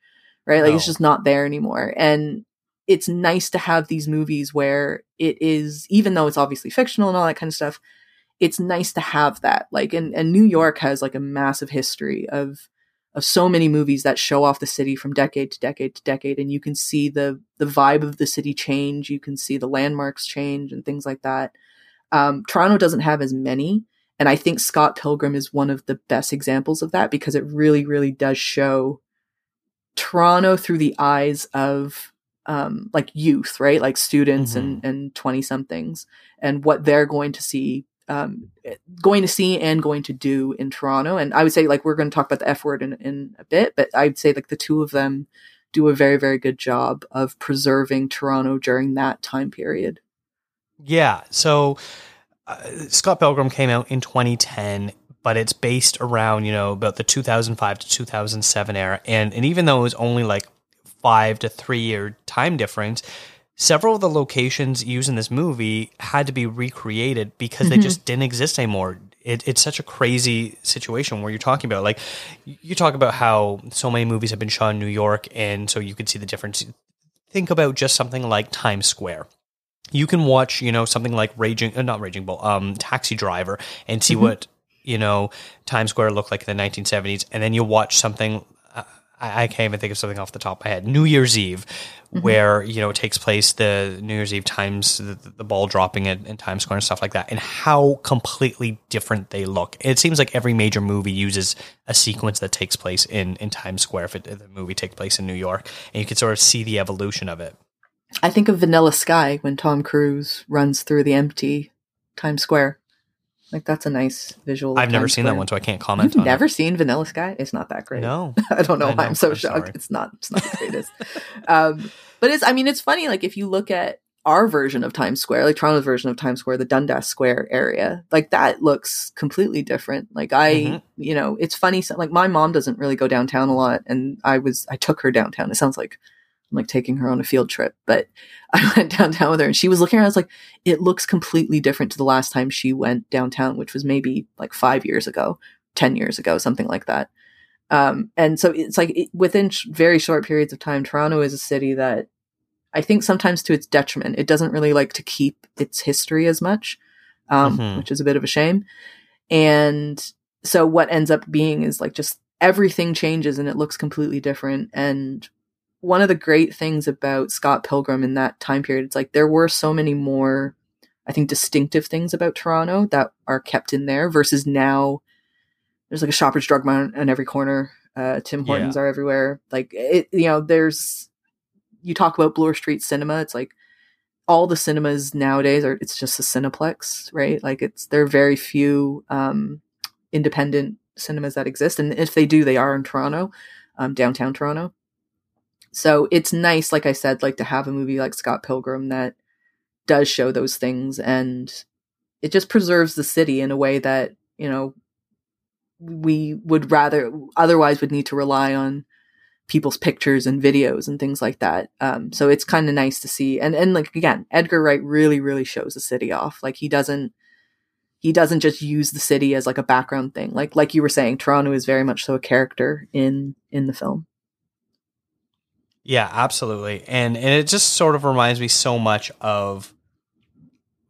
right? Like it's just not there anymore. And it's nice to have these movies where it is, even though it's obviously fictional and all that kind of stuff, it's nice to have that. Like, and, and New York has like a massive history of, of so many movies that show off the city from decade to decade to decade. And you can see the, the vibe of the city change. You can see the landmarks change and things like that. Um, Toronto doesn't have as many. And I think Scott Pilgrim is one of the best examples of that because it really, really does show Toronto through the eyes of um, like youth, right? Like students and and twenty somethings, and what they're going to see, um, going to see and going to do in Toronto. And I would say like we're going to talk about the F word in in a bit, but I'd say like the two of them do a very very good job of preserving Toronto during that time period. Yeah. So uh, Scott Pilgrim came out in 2010, but it's based around, you know, about the 2005 to 2007 era. And, and even though it was only like five to three year time difference. Several of the locations used in this movie had to be recreated because they just didn't exist anymore. It, it's such a crazy situation where you're talking about like you talk about how so many movies have been shot in New York, and so you could see the difference. Think about just something like Times Square you can watch, you know, something like Raging, uh, not Raging Bull, um, Taxi Driver, and see what you know Times Square looked like in the 1970s, and then you watch something. I, I can't even think of something off the top of my head. New Year's Eve, mm-hmm. where you know it takes place the New Year's Eve times the, the ball dropping in, in Times Square and stuff like that, and how completely different they look. It seems like every major movie uses a sequence that takes place in in Times Square if, it, if the movie takes place in New York, and you can sort of see the evolution of it. I think of Vanilla Sky when Tom Cruise runs through the empty Times Square. Like that's a nice visual. I've never seen that one, so I can't comment You've never it. seen Vanilla Sky? It's not that great. No. *laughs* I don't know I why know, I'm so I'm shocked. sorry. It's not. It's not the greatest. *laughs* um, but it's. I mean, it's funny. Like if you look at our version of Times Square, like Toronto's version of Times Square, the Dundas Square area, like that looks completely different. Like I, Mhm. you know, it's funny. so- Like my mom doesn't really go downtown a lot, and I was. I took her downtown. It sounds like I'm like taking her on a field trip, but *laughs* I went downtown with her and she was looking around. I was like, it looks completely different to the last time she went downtown, which was maybe like five years ago, 10 years ago, something like that. Um, and so it's like it, within sh- very short periods of time, Toronto is a city that I think sometimes to its detriment, it doesn't really like to keep its history as much, um, Mhm. which is a bit of a shame. And so what ends up being is like just everything changes and it looks completely different. And one of the great things about Scott Pilgrim in that time period, it's like there were so many more, I think, distinctive things about Toronto that are kept in there versus now there's like a Shoppers Drug Mart on every corner. Uh, Tim Hortons are everywhere. Like it, you know, there's, you talk about Bloor Street Cinema. It's like all the cinemas nowadays are, it's just a Cineplex, right? Like it's, there are very few, um, independent cinemas that exist. And if they do, they are in Toronto, um, downtown Toronto. So it's nice, like I said, like to have a movie like Scott Pilgrim that does show those things and it just preserves the city in a way that, you know, we would rather otherwise would need to rely on people's pictures and videos and things like that. Um, so it's kind of nice to see. And, and like, again, Edgar Wright really, really shows the city off. Like he doesn't, he doesn't just use the city as like a background thing. Like, like you were saying, Toronto is very much so a character in, in the film. Yeah, absolutely. And and it just sort of reminds me so much of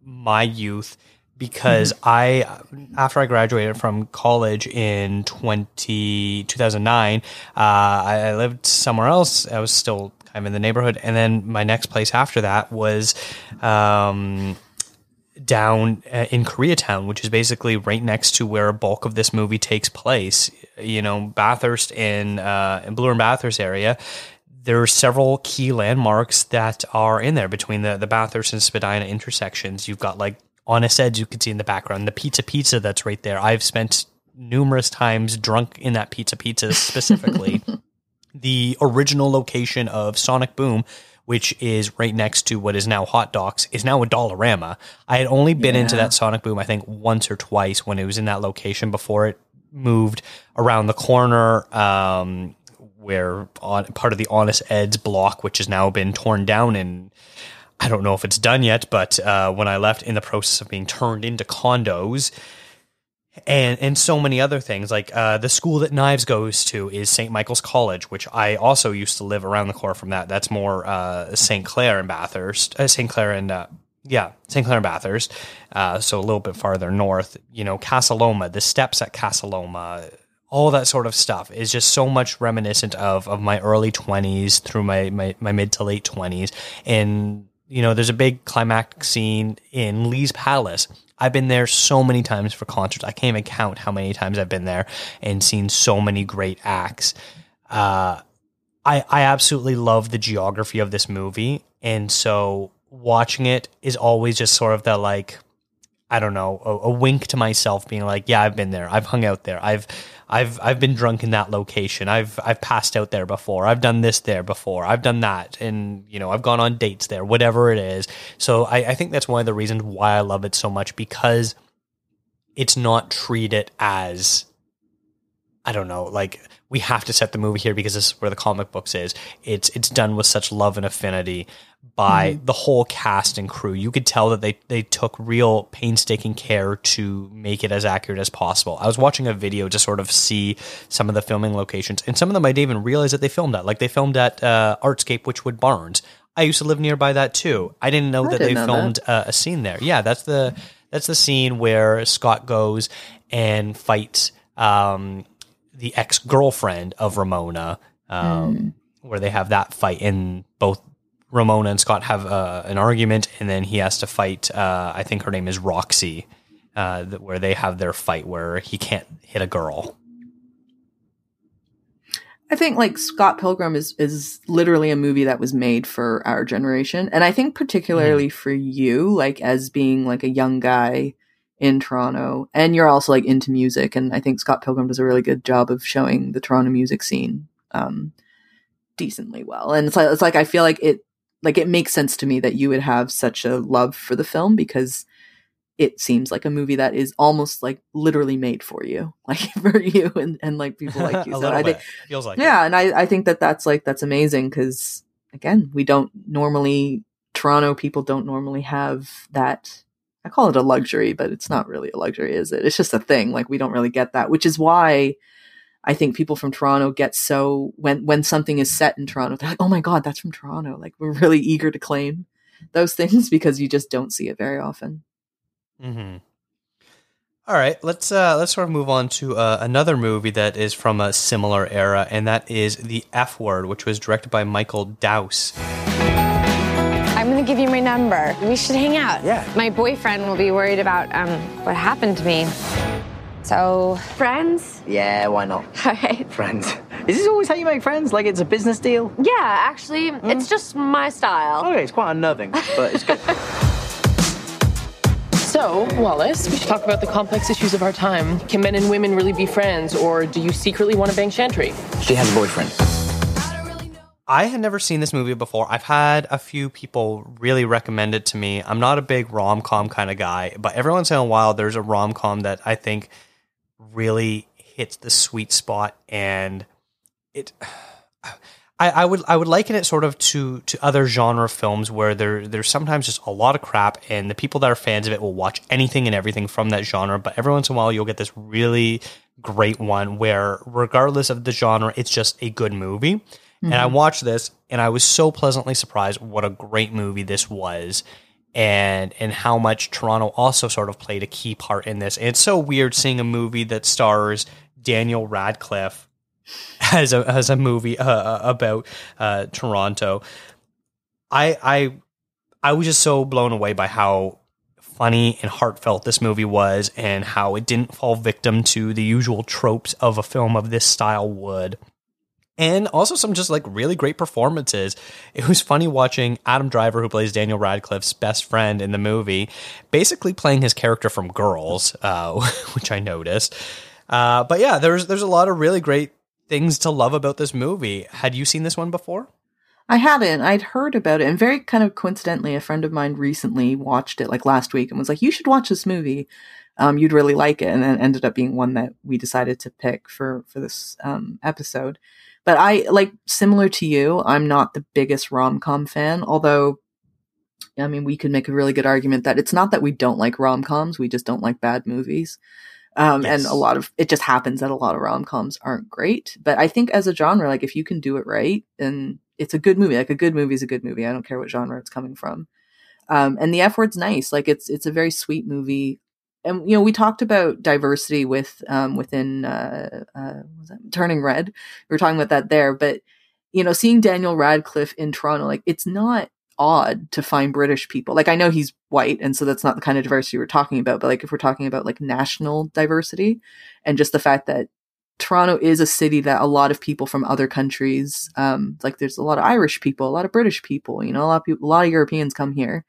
my youth because I after I graduated from college in 20, 2009, uh, I, I lived somewhere else. I was still kind of in the neighborhood and then my next place after that was um down uh, in Koreatown, which is basically right next to where a bulk of this movie takes place. You know, Bathurst in uh, in Bloor and Bathurst area. There are several key landmarks that are in there between the, the Bathurst and Spadina intersections. You've got like Honest Ed's you can see in the background, the Pizza Pizza that's right there. I've spent numerous times drunk in that Pizza Pizza *laughs* specifically. the original location of Sonic Boom, which is right next to what is now Hot Docs, is now a Dollarama. I had only been into that Sonic Boom, I think, once or twice when it was in that location before it moved around the corner. Um, where on part of the Honest Ed's block, which has now been torn down and I don't know if it's done yet, but uh, when I left, in the process of being turned into condos, and and so many other things. Like uh, the school that Knives goes to is St. Michael's College, which I also used to live around the corner from that. That's more uh, St. Clair and Bathurst, uh, St. Clair and uh, yeah, St. Clair and Bathurst. Uh, so a little bit farther north. You know, Casa Loma, the steps at Casa Loma. All that sort of stuff is just so much reminiscent of of my early twenties through my, my my mid to late twenties, and you know, there's a big climactic scene in Lee's Palace. I've been there so many times for concerts. I can't even count how many times I've been there and seen so many great acts. Uh, I I absolutely love the geography of this movie, and so watching it is always just sort of the like, I don't know, a, a wink to myself, being like, yeah, I've been there, I've hung out there, I've I've I've been drunk in that location, I've I've passed out there before, I've done this there before, I've done that, and you know, I've gone on dates there, whatever it is. So I, I think that's one of the reasons why I love it so much because it's not treated as I don't know, like we have to set the movie here because this is where the comic books is. It's it's done with such love and affinity by the whole cast and crew. You could tell that they they took real painstaking care to make it as accurate as possible. I was watching a video to sort of see some of the filming locations, and some of them I didn't even realize that they filmed at. Like they filmed at uh, Artscape Wychwood Barns. I used to live nearby that too. I didn't know I that didn't they know filmed uh, a scene there. Yeah, that's the that's the scene where Scott goes and fights um, the ex girlfriend of Ramona, um, where they have that fight, in both Ramona and Scott have uh, an argument, and then he has to fight. Uh, I think her name is Roxy, uh, where they have their fight where he can't hit a girl. I think like Scott Pilgrim is is literally a movie that was made for our generation, and I think particularly for you, like as being like a young guy in Toronto, and you're also like into music, and I think Scott Pilgrim does a really good job of showing the Toronto music scene um, decently well, and it's like it's like I feel like it like it makes sense to me that you would have such a love for the film because it seems like a movie that is almost like literally made for you, *laughs* like for you and, and like *laughs* people like you. So I think feels like it. yeah, and I, I think that that's like that's amazing because again, we don't normally Toronto people don't normally have that. I call it a luxury, but it's not really a luxury, is it? It's just a thing. Like we don't really get that, which is why I think people from Toronto get so when when something is set in Toronto, they're like, "Oh my god, that's from Toronto!" Like we're really eager to claim those *laughs* things because you just don't see it very often. Mm-hmm. All right, let's uh, let's sort of move on to uh, another movie that is from a similar era, and that is the F Word, which was directed by Michael Dowse. I'm gonna give you my number. We should hang out. Yeah. My boyfriend will be worried about um what happened to me. So friends? Yeah, why not? *laughs* All right. Friends. Is this always how you make friends? Like it's a business deal? Yeah, actually, hmm? it's just my style. Okay, it's quite unnerving, but it's good. *laughs* So, Wallace, we should talk about the complex issues of our time. Can men and women really be friends, or do you secretly want to bang Chantry? she has a boyfriend. I had never seen this movie before. I've had a few people really recommend it to me. I'm not a big rom com kind of guy, but every once in a while, there's a rom com that I think really hits the sweet spot, and it. *sighs* I, I would I would liken it sort of to to other genre films where there there's sometimes just a lot of crap, and the people that are fans of it will watch anything and everything from that genre. But every once in a while, you'll get this really great one where, regardless of the genre, it's just a good movie. And I mm-hmm. watched this and I was so pleasantly surprised what a great movie this was and and how much Toronto also sort of played a key part in this. And it's so weird seeing a movie that stars Daniel Radcliffe *laughs* as a as a movie uh, about uh, Toronto. I I I was just so blown away by how funny and heartfelt this movie was and how it didn't fall victim to the usual tropes of a film of this style would and also some just like really great performances. It was funny watching Adam Driver, who plays Daniel Radcliffe's best friend in the movie, basically playing his character from Girls, uh, *laughs* which I noticed. Uh, but yeah, there's there's a lot of really great things to love about this movie. Had you seen this one before? I hadn't. I'd heard about it, and very kind of coincidentally, a friend of mine recently watched it like last week and was like, "You should watch this movie. Um, you'd really like it." And then it ended up being one that we decided to pick for for this um, episode. But I like similar to you. I'm not the biggest rom com fan, although. I mean, we could make a really good argument that it's not that we don't like rom coms; we just don't like bad movies. Um, Yes. and a lot of it just happens that a lot of rom coms aren't great. But I think as a genre, like if you can do it right, then it's a good movie. Like a good movie is a good movie. I don't care what genre it's coming from. Um, and the F word's nice. Like it's it's a very sweet movie. And you know, we talked about diversity with um, within uh, uh, Turning Red. We were talking about that there, but you know, seeing Daniel Radcliffe in Toronto, like it's not odd to find British people. Like I know he's white, and so that's not the kind of diversity we're talking about. But like if we're talking about like national diversity, and just the fact that Toronto is a city that a lot of people from other countries, um, like there's a lot of Irish people, a lot of British people, you know, a lot of people, a lot of Europeans come here,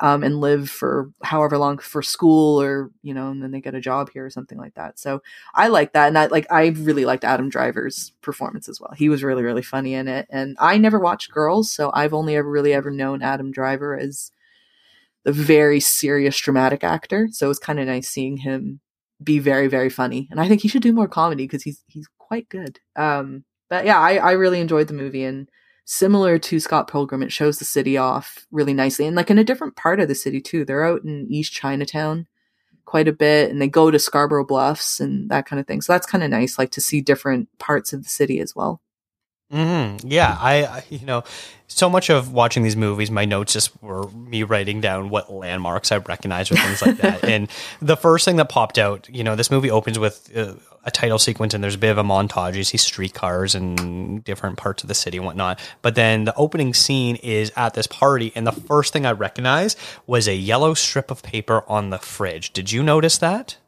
um, and live for however long for school or, you know, and then they get a job here or something like that. So I like that. And I like, I really liked Adam Driver's performance as well. He was really, really funny in it. And I never watched Girls. So I've only ever really ever known Adam Driver as the very serious dramatic actor. So it was kind of nice seeing him be very very funny and i think he should do more comedy because he's he's quite good. Um, but yeah, I, I really enjoyed the movie and similar to Scott Pilgrim, it shows the city off really nicely and like in a different part of the city too. They're out in East Chinatown quite a bit and they go to Scarborough Bluffs and that kind of thing. So that's kind of nice, like to see different parts of the city as well. Mm-hmm. Yeah, I, I, you know, so much of watching these movies, my notes just were me writing down what landmarks I recognize or things like that. *laughs* and the first thing that popped out, you know, this movie opens with uh, a title sequence and there's a bit of a montage. You see streetcars and different parts of the city and whatnot. But then the opening scene is at this party, and the first thing I recognized was a yellow strip of paper on the fridge. Did you notice that?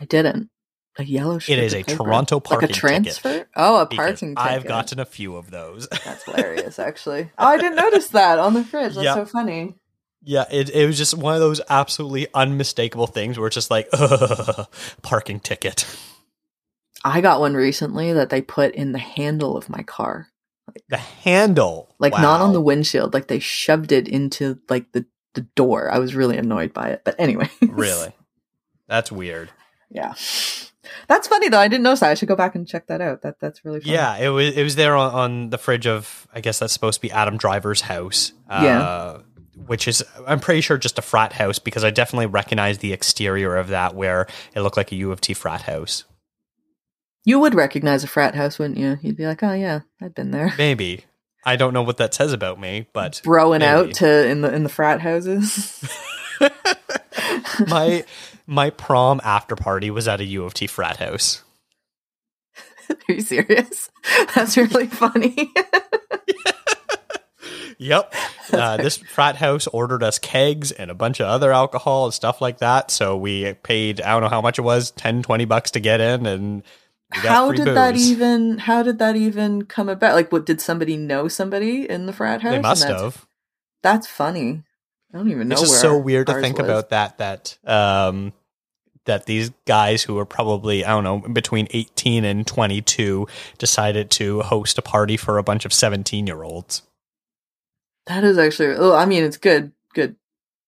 I didn't. A yellow It is a paper. Toronto parking like a transfer. ticket. Oh, a parking ticket. Oh, I've gotten a few of those. That's *laughs* hilarious, actually. Oh, I didn't notice that on the fridge. That's Yeah. so funny. Yeah, it, it was just one of those absolutely unmistakable things where it's just like, *laughs* parking ticket. I got one recently that they put in the handle of my car. The handle. Like not on the windshield. Like they shoved it into like the, the door. I was really annoyed by it. But anyway. *laughs* Really? That's weird. yeah. That's funny though. I didn't notice that. I should go back and check that out. That that's really funny. Yeah, it was it was there on, on the fridge of I guess that's supposed to be Adam Driver's house. Yeah. Uh, which is I'm pretty sure just a frat house because I definitely recognize the exterior of that where it looked like a U of T frat house. You would recognize a frat house, wouldn't you? You'd be like, Oh yeah, I've been there. *laughs* Maybe. I don't know what that says about me, but Broing maybe. out to in the in the frat houses. *laughs* my my prom after party was at a U of T frat house. *laughs* Are you serious? *laughs* That's really funny. *laughs* Yep. Uh, this frat house ordered us kegs and a bunch of other alcohol and stuff like that. So we paid, I don't know how much it was, 10, 20 bucks to get in. And how did that even how did that even come about? Like what did somebody know somebody in the frat house? They must that's- have. That's funny. I don't even know It's just so weird to think was. about that, that, um, that these guys who were probably, I don't know, between 18 and 22 decided to host a party for a bunch of 17 year olds. That is actually oh, I mean it's good good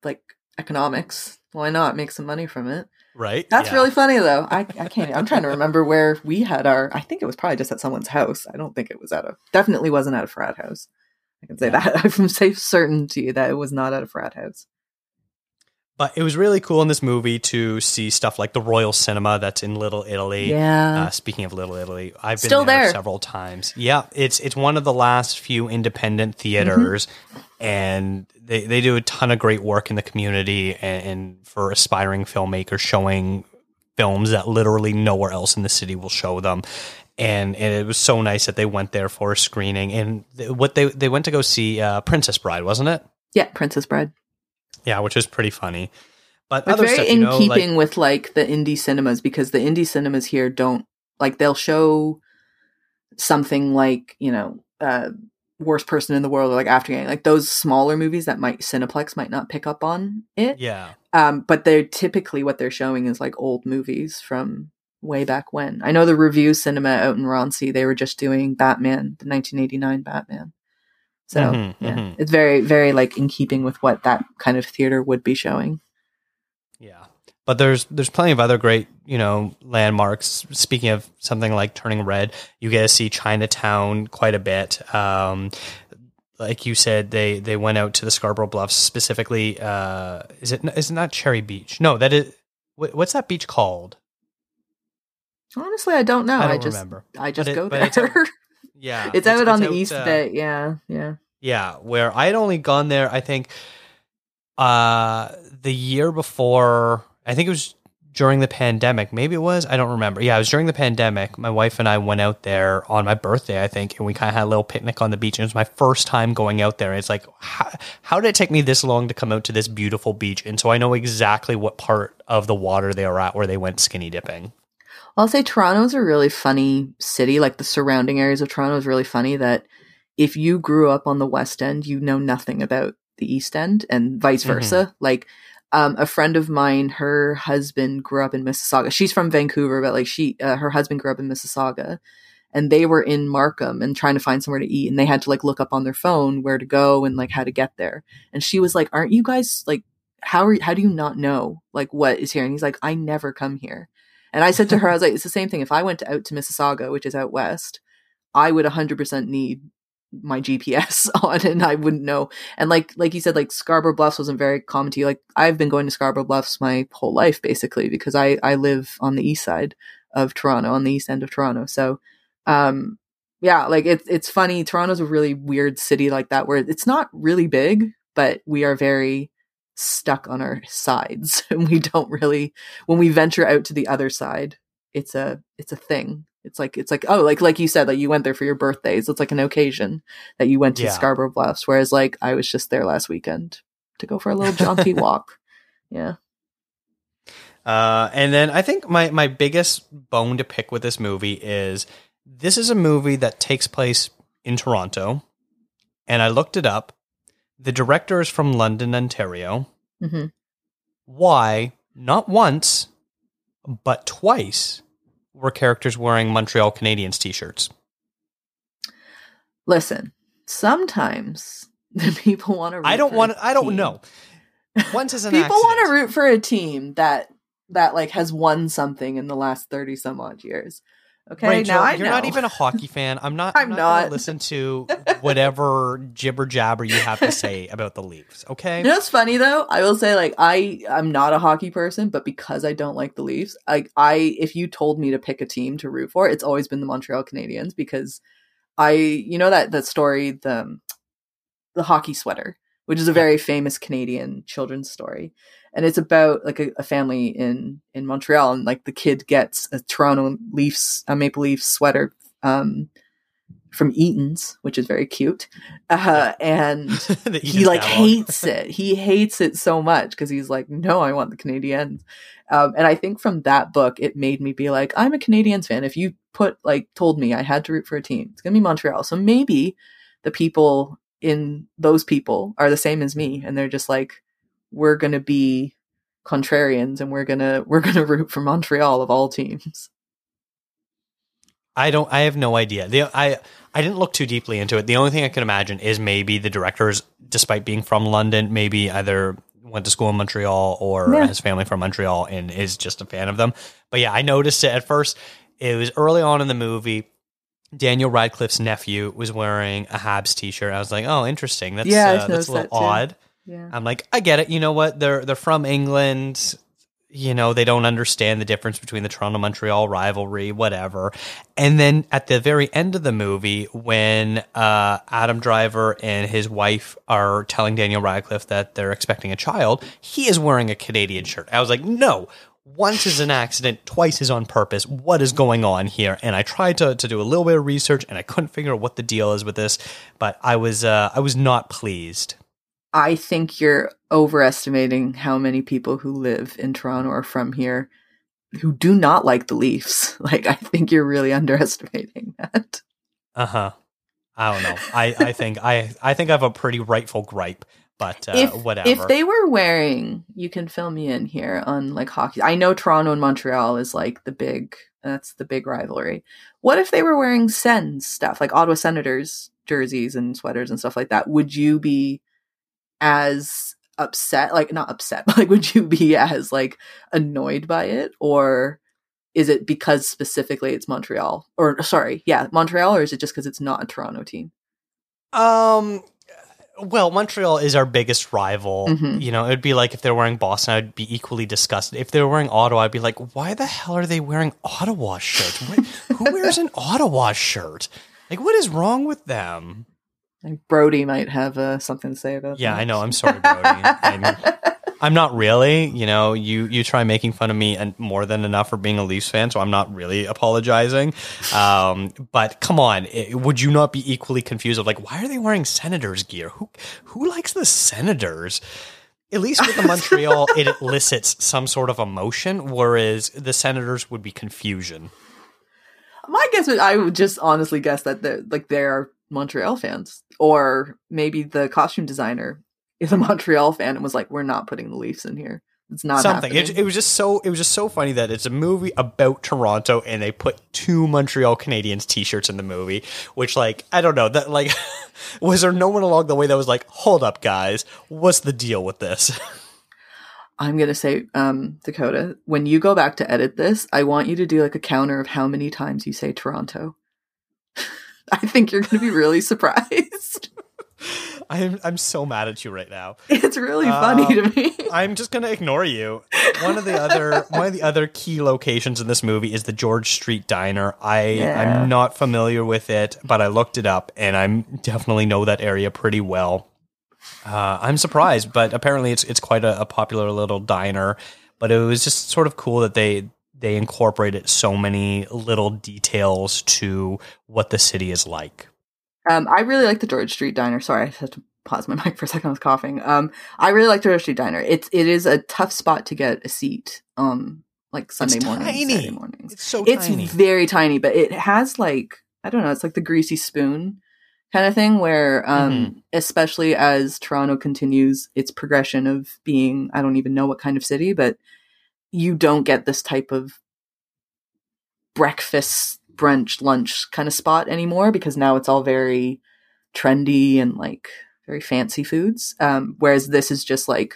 like economics. Why not make some money from it? Right? That's Yeah. really funny though. I I can't I'm trying to remember where we had our I think it was probably just at someone's house. I don't think it was at a definitely wasn't at a frat house. I can say that *laughs* I'm from safe certainty that it was not at a frat house. But it was really cool in this movie to see stuff like the Royal Cinema that's in Little Italy. Yeah. Uh, speaking of Little Italy, I've been Still there, there. several times. Yeah, it's it's one of the last few independent theaters, and they they do a ton of great work in the community and, and for aspiring filmmakers, showing films that literally nowhere else in the city will show them. And, and it was so nice that they went there for a screening. And th- what they they went to go see uh, Princess Bride, wasn't it? Yeah, Princess Bride. Yeah, which was pretty funny. But It's other very stuff, in you know, keeping like, with like the indie cinemas because the indie cinemas here don't like they'll show something like you know uh worst person in the world or like After Yang, like those smaller movies that might cineplex might not pick up on it yeah. um but they're typically what they're showing is like old movies from way back when i know the Revue cinema out in Roncy they were just doing batman the 1989 batman so Mhm, yeah mhm. it's very very like in keeping with what that kind of theater would be showing Yeah. But there's there's plenty of other great, you know, landmarks. Speaking of something like Turning Red, you get to see Chinatown quite a bit. Um, like you said, they they went out to the Scarborough Bluffs specifically. Uh, is it is it not Cherry Beach? No, that is. what- What's that beach called? Honestly, I don't know. I I, don't just remember. I just it- go there. it's out- *laughs* Yeah, it's, out on the out, east uh, bay. Yeah, yeah. Yeah, where I had only gone there, I think, uh, the year before. I think it was during the pandemic. Maybe it was. I don't remember. Yeah, it was during the pandemic. My wife and I went out there on my birthday, I think, and we kind of had a little picnic on the beach. And it was my first time going out there. And It's like, how, how did it take me this long to come out to this beautiful beach? And so I know exactly what part of the water they were at where they went skinny dipping. I'll say Toronto's a really funny city. Like the surrounding areas of Toronto is really funny. That if you grew up on the West End, you know nothing about the East End, and vice Mhm. versa. Like um, a friend of mine, her husband grew up in Mississauga. She's from Vancouver, but like she, uh, her husband grew up in Mississauga, and they were in Markham and trying to find somewhere to eat, and they had to like look up on their phone where to go and like how to get there. And she was like, "Aren't you guys like how are how do you not know like what is here?" And he's like, "I never come here." And I said to her, I was like, it's the same thing. If I went out to Mississauga, which is out west, I would 100% need my GPS *laughs* on and I wouldn't know. And like like you said, like Scarborough Bluffs wasn't very common to you. Like I've been going to Scarborough Bluffs my whole life basically because I I live on the east side of Toronto, on the east end of Toronto. So um yeah, like it's it's funny. Toronto's a really weird city like that where it's not really big, but we are very stuck on our sides *laughs* and we don't really when we venture out to the other side, it's a it's a thing it's like it's like oh like like you said like you went there for your birthdays. It's like an occasion that you went to Yeah. Scarborough Bluffs. Whereas like I was just there last weekend to go for a little jaunty *laughs* walk. Yeah. Uh, and then I think my my biggest bone to pick with this movie is this is a movie that takes place in Toronto, and I looked it up. The director is from London, Ontario. hmm Why not once, but twice were characters wearing Montreal Canadiens t-shirts? Listen, sometimes *laughs* the people want to. I don't want. I don't know. Once is *laughs* an People want to root for a team that that like has won something in the last thirty some odd years. Okay, Rachel, now I you're know. not even a hockey *laughs* fan. I'm not. I'm I'm, not. gonna not. listen to *laughs* whatever jibber jabber you have to say about the Leafs. Okay. You know what's funny though? I will say like I I'm not a hockey person, but because I don't like the Leafs, like I if you told me to pick a team to root for, it's always been the Montreal Canadiens because I you know that that story the um, the hockey sweater, which is a very famous Canadian children's story. And it's about like a, a family in in Montreal and like the kid gets a Toronto Leafs a Maple Leafs sweater um from Eaton's, which is very cute. Uh, and *laughs* he like hates it. He hates it so much because he's like, no, I want the Canadiens. Um, and I think from that book, it made me be like, I'm a Canadiens fan. If you put like told me I had to root for a team, it's gonna be Montreal. So maybe the people in those people are the same as me, and they're just like, we're gonna be contrarians, and we're gonna *laughs* we're gonna root for Montreal of all teams. I don't. I have no idea. The I I didn't look too deeply into it. The only thing I can imagine is maybe the directors, despite being from London, maybe either went to school in Montreal or Yeah. has family from Montreal and is just a fan of them. But yeah, I noticed it at first. It was early on in the movie. Daniel Radcliffe's nephew was wearing a Habs T-shirt. I was like, "Oh, interesting. That's Yeah, uh, that's a little that odd." Yeah. I'm like, I get it. You know what? They're they're from England. You know, they don't understand the difference between the Toronto Montreal rivalry, whatever. And then at the very end of the movie, when uh, Adam Driver and his wife are telling Daniel Radcliffe that they're expecting a child, he is wearing a Canadian shirt. I was like, no. Once is an accident, twice is on purpose. What is going on here? And I tried to, to do a little bit of research, and I couldn't figure out what the deal is with this. But I was uh, I was not pleased. I think you're overestimating how many people who live in Toronto are from here who do not like the Leafs. *laughs* Like, I think you're really underestimating *laughs* that. Uh huh. I don't know. I, I think I I think I have a pretty rightful gripe, but uh, if, whatever. if they were wearing, you can fill me in here on like hockey. I know Toronto and Montreal is like the big, that's the big rivalry. What if they were wearing Sens stuff, like Ottawa Senators jerseys and sweaters and stuff like that? Would you be as upset like not upset but *laughs* like would you be as like annoyed by it or is it because specifically it's montreal or sorry yeah montreal or is it just because it's not a toronto team um, well, Montreal is our biggest rival. Mhm. You know, it'd be like if they're wearing Boston, I'd be equally disgusted. If they were wearing Ottawa, I'd be like, why the hell are they wearing Ottawa shirts? *laughs* Who wears an Ottawa shirt? Like, what is wrong with them? Brody might have uh, something to say about Yeah, that I know. I'm sorry, Brody. I'm, *laughs* I'm not really. You know, you you try making fun of me and more than enough for being a Leafs fan, so I'm not really apologizing. Um, but come on, i would you not be equally confused of like why are they wearing Senators gear? Who who likes the Senators? At least with the *laughs* Montreal, it elicits some sort of emotion, whereas the Senators would be confusion. my guess would i would just honestly guess that they're like they're montreal fans or maybe the costume designer is a *laughs* montreal fan and was like we're not putting the leafs in here it's not something. It, it was just so it was just so funny that it's a movie about Toronto and they put two Montreal Canadiens t-shirts in the movie, which like I don't know that like *laughs* was there no one along the way that was like, hold up, guys, what's the deal with this? *laughs* I'm gonna say, um, Dakota, when you go back to edit this, I want you to do like a counter of how many times you say Toronto. *laughs* I think you're gonna be really surprised. *laughs* I'm I'm so mad at you right now. It's really funny Um, to me. I'm just gonna ignore you. *laughs* One of the other one of the other key locations in this movie is the George Street Diner. I Yeah. I'm not familiar with it, but I looked it up and I definitely know that area pretty well. Uh, I'm surprised, but apparently it's it's quite a, a popular little diner. But it was just sort of cool that they they incorporated so many little details to what the city is like. Um, I really like the George Street Diner. Sorry, I had to pause my *laughs* mic for a second. I was coughing. Um, I really like the George Street Diner. It's it is a tough spot to get a seat. Um, like Sunday morning, tiny. Saturday mornings. It's so It's tiny. very tiny, but it has like I don't know. It's like the greasy spoon kind of thing, where um, Mm-hmm. especially as Toronto continues its progression of being I don't even know what kind of city, but you don't get this type of breakfast, brunch, lunch kind of spot anymore because now it's all very trendy and like very fancy foods. Um, whereas this is just like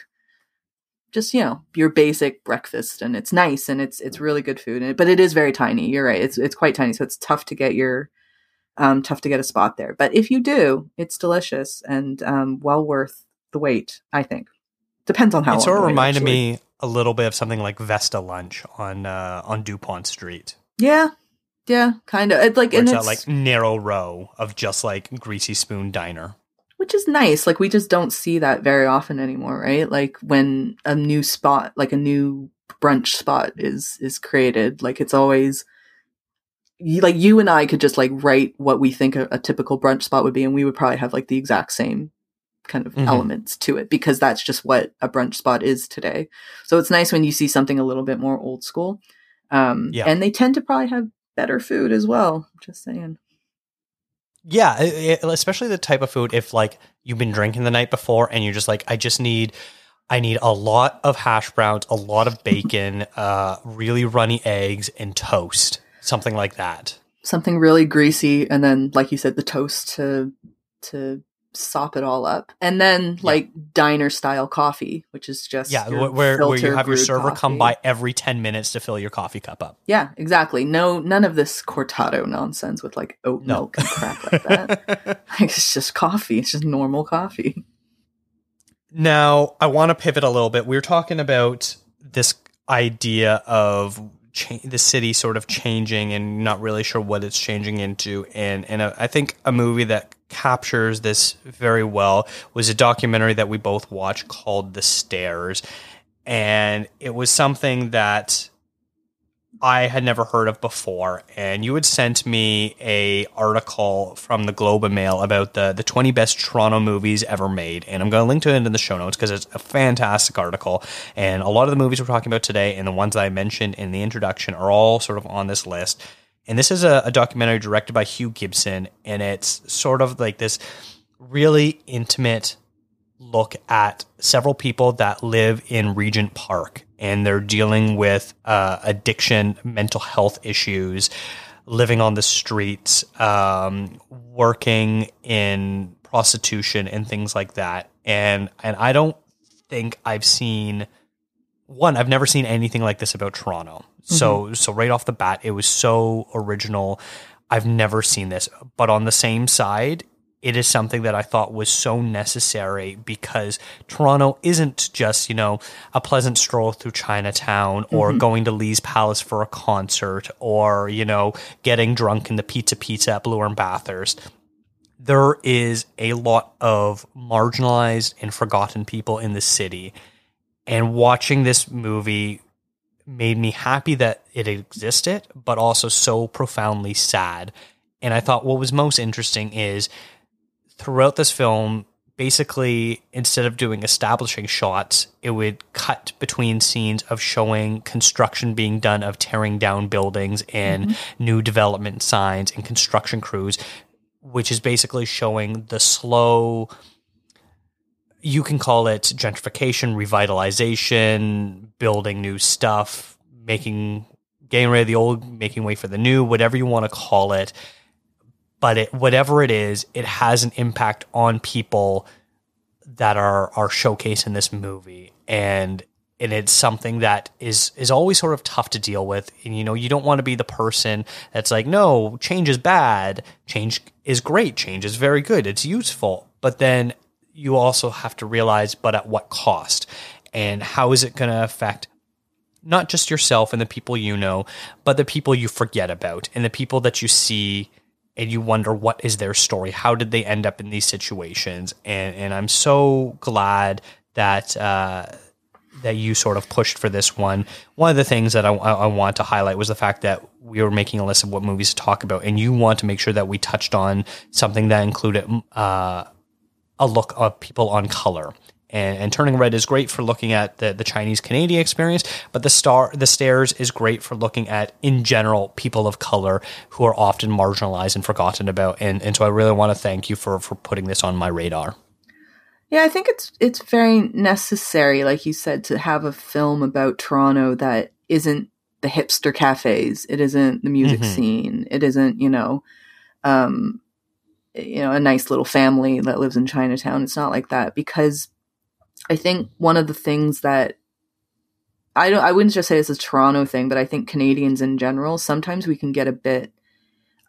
just you know your basic breakfast and it's nice and it's it's really good food and, but it is very tiny. You're right. It's it's quite tiny so it's tough to get your um tough to get a spot there. But if you do it's delicious and um well worth the wait i think. Depends on how it sort of reminded me a little bit of something like Vesta Lunch on uh, on Dupont Street. yeah yeah kind of it's like it's that like narrow row of just like greasy spoon diner. which is nice. Like we just don't see that very often anymore, right? Like when a new spot, like a new brunch spot is is created, like it's always like you and I could just like write what we think a, a typical brunch spot would be, and we would probably have like the exact same kind of Mhm. elements to it because that's just what a brunch spot is today. So it's nice when you see something a little bit more old school. Um, Yeah. and they tend to probably have better food as well. Just saying. Yeah, it- especially the type of food if like you've been drinking the night before and you're just like, I just need, I need a lot of hash browns, a lot of *laughs* bacon, uh, really runny eggs, and toast, something like that. something really greasy and then like you said the toast to to sop it all up and then like diner style coffee which is just Yeah, where where you have your server come by every ten minutes to fill your coffee cup up. yeah exactly no none of this cortado nonsense with like oat No. milk and crap like that *laughs* like, it's just coffee it's just normal coffee Now, I want to pivot a little bit. We were talking about this idea of cha- the city sort of changing and not really sure what it's changing into. And and uh, I think a movie that captures this very well was a documentary that we both watched called The Stairs, and it was something that I had never heard of before, and you had sent me a article from the Globe and Mail about the the 20 best Toronto movies ever made, and I'm going to link to it in the show notes because it's a fantastic article, and a lot of the movies we're talking about today and the ones that I mentioned in the introduction are all sort of on this list. And this is a, a documentary directed by Hugh Gibson, and it's sort of like this really intimate look at several people that live in Regent Park and they're dealing with uh, addiction, mental health issues, living on the streets, um, working in prostitution and things like that. And and I don't think I've seen one. I've never seen anything like this about Toronto. So mm-hmm. so right off the bat, it was so original. I've never seen this. But on the same side, it is something that I thought was so necessary because Toronto isn't just, you know, a pleasant stroll through Chinatown or mm-hmm. going to Lee's Palace for a concert or, you know, getting drunk in the Pizza Pizza at Bloor and Bathurst. There is a lot of marginalized and forgotten people in the city. And watching this movie made me happy that it existed, but also so profoundly sad. And I thought what was most interesting is throughout this film, basically, instead of doing establishing shots, it would cut between scenes of showing construction being done of tearing down buildings and mm-hmm. new development signs and construction crews, which is basically showing the slow you can call it gentrification, revitalization, building new stuff, making getting rid of the old, making way for the new, whatever you want to call it. But it whatever it is, it has an impact on people that are are showcased in this movie. And and it's something that is is always sort of tough to deal with. And you know you don't want to be the person that's like no change is bad. Change is great. Change is very good. It's useful. But then you also have to realize but at what cost? And how is it going to affect not just yourself and the people you know but the people you forget about and the people that you see and you wonder what is their story? How did they end up in these situations? And and i'm so glad that uh that you sort of pushed for this one. One of the things that I, I, want to highlight was the fact that we were making a list of what movies to talk about, and you want to make sure that we touched on something that included uh, a look of people on color. And, and, Turning Red is great for looking at the, the Chinese Canadian experience, but the star the Stairs is great for looking at in general people of color who are often marginalized and forgotten about. And and so I really want to thank you for for putting this on my radar. Yeah, I think it's it's very necessary, like you said, to have a film about Toronto that isn't the hipster cafes. It isn't the music mm-hmm. scene. It isn't, you know, um, you know, a nice little family that lives in Chinatown. It's not like that because I think one of the things that I don't I wouldn't just say it's a Toronto thing, but I think Canadians in general, sometimes we can get a bit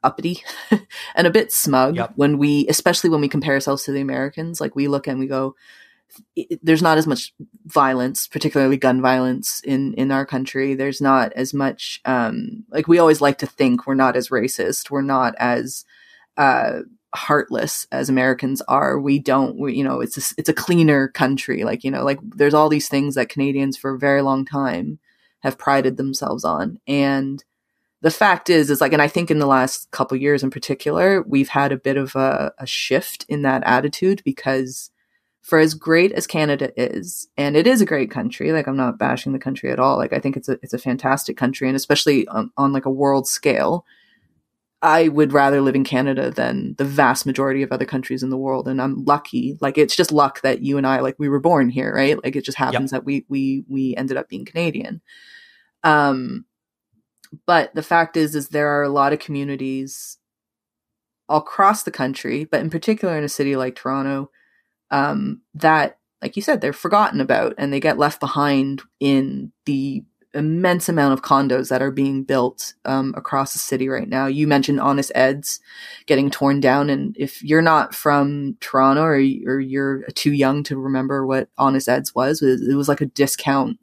uppity *laughs* and a bit smug yep. when we, especially when we compare ourselves to the Americans. Like we look and we go, there's not as much violence, particularly gun violence in in our country. There's not as much um, like we always like to think we're not as racist, we're not as uh, heartless as Americans are. We don't, we, you know, it's a, it's a cleaner country. Like you know, like there's all these things that Canadians for a very long time have prided themselves on, and the fact is is like and i think in the last couple years in particular we've had a bit of a, a, shift in that attitude because for as great as canada is and it is a great country like i'm not bashing the country at all like i think it's a it's a fantastic country and especially on, on like a world scale i would rather live in canada than the vast majority of other countries in the world and i'm lucky. Like it's just luck that you and i like we were born here right? Like it just happens yep. that we we we ended up being canadian. Um but the fact is, is there are a lot of communities across the country, but in particular in a city like Toronto, um, that, like you said, they're forgotten about and they get left behind in the immense amount of condos that are being built um, across the city right now. You mentioned Honest Ed's getting torn down, and if you're not from Toronto or, or you're too young to remember what Honest Ed's was, it was like a discount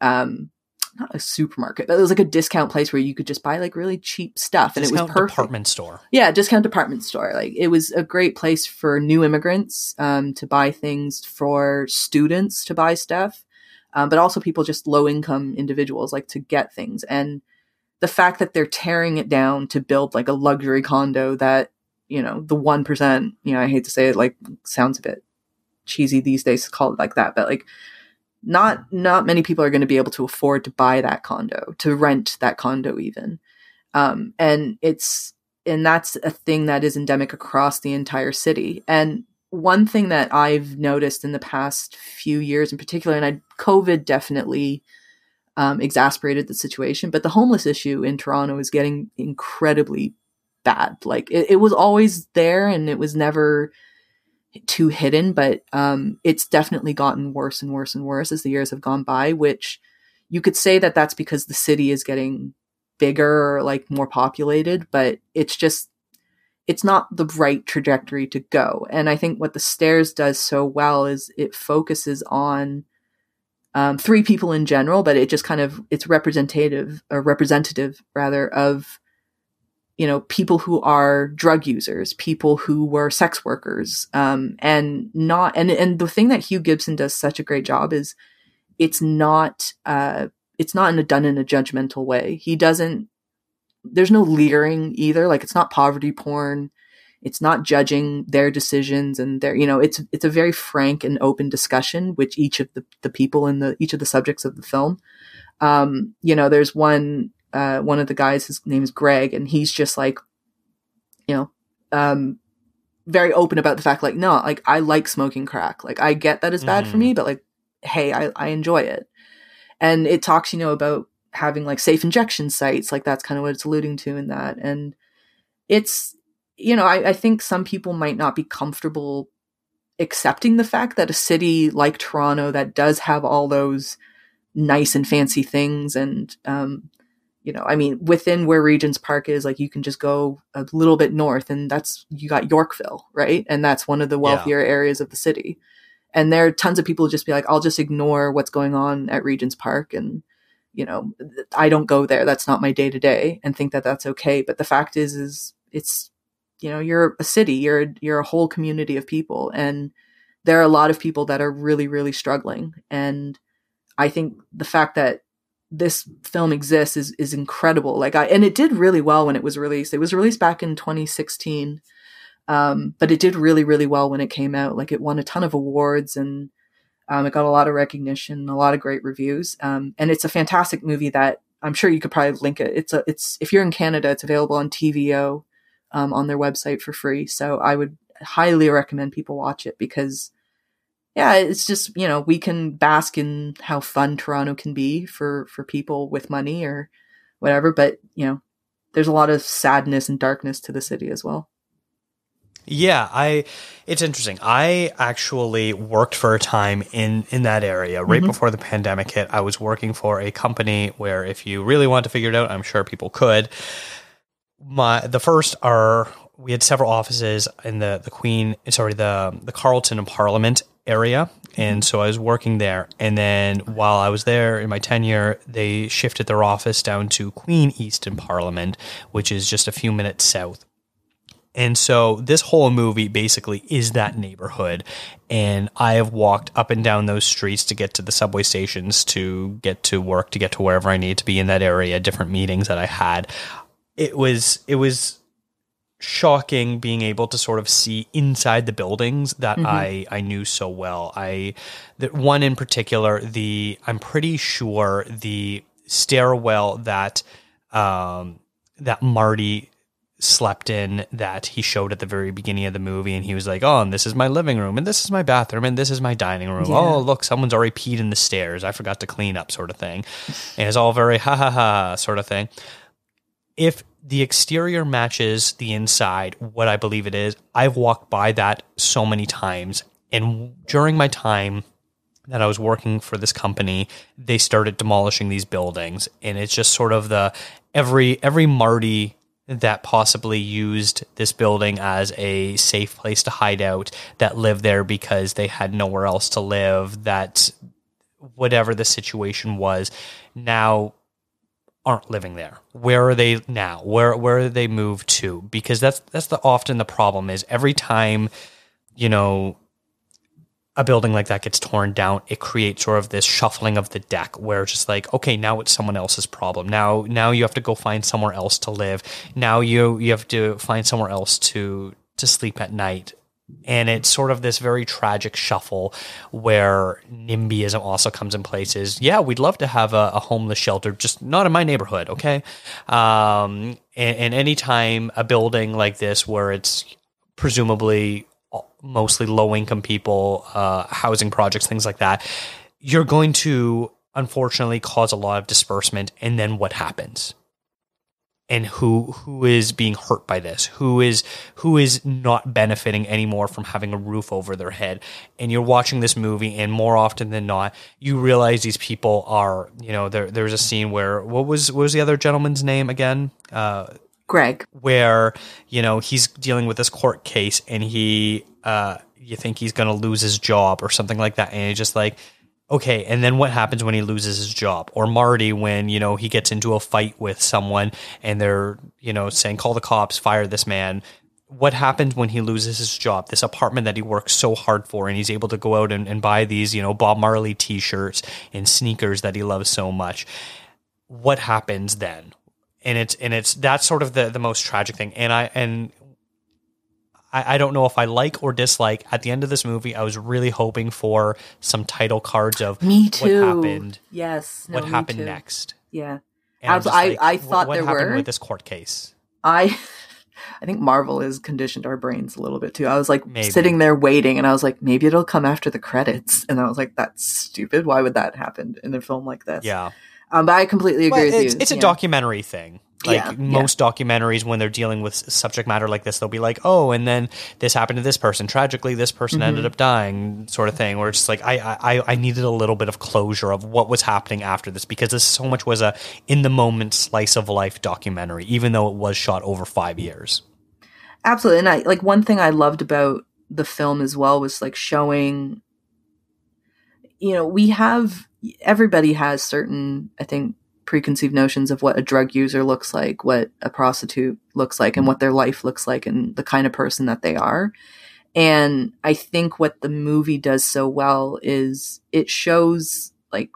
um, not a supermarket, but it was like a discount place where you could just buy like really cheap stuff, and discount it was perfect. Department store, yeah, discount department store. Like it was a great place for new immigrants um, to buy things, for students to buy stuff, um, but also people just low income individuals like to get things. And the fact that they're tearing it down to build like a luxury condo that you know the one percent, you know, I hate to say it, like sounds a bit cheesy these days to call it like that, but like not not many people are going to be able to afford to buy that condo to rent that condo even um, and it's and that's a thing that is endemic across the entire city and one thing that i've noticed in the past few years in particular and I, covid definitely um, exasperated the situation but the homeless issue in toronto is getting incredibly bad like it, it was always there and it was never too hidden, but um, it's definitely gotten worse and worse and worse as the years have gone by. Which you could say that that's because the city is getting bigger or like more populated, but it's just it's not the right trajectory to go. And I think what the stairs does so well is it focuses on um, three people in general, but it just kind of it's representative or representative rather of you know, people who are drug users, people who were sex workers, um, and not, and, and the thing that Hugh Gibson does such a great job is it's not, uh, it's not in a, done in a judgmental way. He doesn't, there's no leering either. Like it's not poverty porn. It's not judging their decisions and their, you know, it's, it's a very frank and open discussion, which each of the, the people in the, each of the subjects of the film. Um, you know, there's one, uh, one of the guys, his name is Greg, and he's just like, you know, um, very open about the fact, like, no, like I like smoking crack. Like I get that it's bad mm. for me, but like, hey, I, I enjoy it. And it talks, you know, about having like safe injection sites. Like that's kind of what it's alluding to in that. And it's, you know, I, I think some people might not be comfortable accepting the fact that a city like Toronto that does have all those nice and fancy things and um you know i mean within where regent's park is like you can just go a little bit north and that's you got yorkville right and that's one of the wealthier areas of the city and there are tons of people who just be like i'll just ignore what's going on at regent's park and you know i don't go there. That's not my day to day and think that that's okay. But the fact is is it's you know you're a city. You're you're a whole community of people. And there are a lot of people that are really really struggling. And i think the fact that this film exists is is incredible. Like i and it did really well when it was released. It was released back in 2016 um, but it did really really well when it came out. Like it won a ton of awards and um, it got a lot of recognition a lot of great reviews. Um, and it's a fantastic movie that i'm sure you could probably link it. It's a it's if you're in canada it's available on tvo um, on their website for free. So i would highly recommend people watch it because yeah, it's just you know we can bask in how fun Toronto can be for for people with money or whatever, but you know there's a lot of sadness and darkness to the city as well. Yeah, I it's interesting. I actually worked for a time in in that area right Mhm. before the pandemic hit. I was working for a company where if you really want to figure it out, I'm sure people could. My the first are we had several offices in the the Queen, sorry, the the Carlton and Parliament area. And so I was working there. And then while I was there in my tenure, they shifted their office down to Queen East in Parliament, which is just a few minutes south. And so this whole movie basically is that neighborhood. And I have walked up and down those streets to get to the subway stations, to get to work, to get to wherever I need to be in that area, different meetings that I had. It was, it was shocking being able to sort of see inside the buildings that Mhm. I, I knew so well. I, the one in particular, the, I'm pretty sure the stairwell that, um, that Marty slept in that he showed at the very beginning of the movie and he was like oh and this is my living room and this is my bathroom and this is my dining room. Yeah. oh look someone's already peed in the stairs. I forgot to clean up sort of thing. And it's all very ha ha ha sort of thing. If the exterior matches the inside what i believe it is i've walked by that so many times. And during my time that I was working for this company, they started demolishing these buildings, and it's just sort of the every every Marty that possibly used this building as a safe place to hide out that lived there because they had nowhere else to live that whatever the situation was now aren't living there. Where are they now? Where where are they moved to? Because that's that's the often the problem is every time you know a building like that gets torn down, it creates sort of this shuffling of the deck where it's just like, okay, now it's someone else's problem. Now, now you have to go find somewhere else to live. Now you you have to find somewhere else to to sleep at night. And it's sort of this very tragic shuffle where NIMBYism also comes in places. Yeah, we'd love to have a, a homeless shelter, just not in my neighborhood, okay? Um, and, and anytime a building like this where it's presumably mostly low income people, uh, housing projects, things like that, you're going to unfortunately cause a lot of disbursement. And then what happens? And who who is being hurt by this? Who is who is not benefiting anymore from having a roof over their head? And you're watching this movie, and more often than not, you realize these people are. You know, there there's a scene where what was what was the other gentleman's name again? Uh, Greg. where you know he's dealing with this court case and he uh you think he's going to lose his job or something like that. And he's just like okay and then what happens when he loses his job? Or Marty when you know he gets into a fight with someone and they're you know saying call the cops fire this man. What happens when he loses his job? This apartment that he works so hard for and he's able to go out and, and buy these you know Bob Marley t-shirts and sneakers that he loves so much. What happens then and it's and it's that's sort of the the most tragic thing and i and I, I don't know if I like or dislike. At the end of this movie, I was really hoping for some title cards of Me too. what happened, Yes. no, what happened too. next. Yeah. And I, like, I thought what there happened were. with this court case. I *laughs* I think Marvel has conditioned our brains a little bit too. I was like Maybe. sitting there waiting and I was like, maybe it'll come after the credits. And I was like, that's stupid. Why would that happen in a film like this? Yeah, Um, but I completely agree Well, with it's, you. it's a Yeah. documentary thing. Like Yeah, most documentaries, when they're dealing with subject matter like this, they'll be like, "Oh, and then this happened to this person. Tragically, this person ended Mhm. up dying," sort of thing. Where it's just like I, I I needed a little bit of closure of what was happening after this because this so much was a in the moment slice of life documentary, even though it was shot over five years. Absolutely. And I like one thing I loved about the film as well was like showing you know, we have everybody has certain I think preconceived notions of what a drug user looks like, what a prostitute looks like and what their life looks like and the kind of person that they are. And I think what the movie does so well is it shows like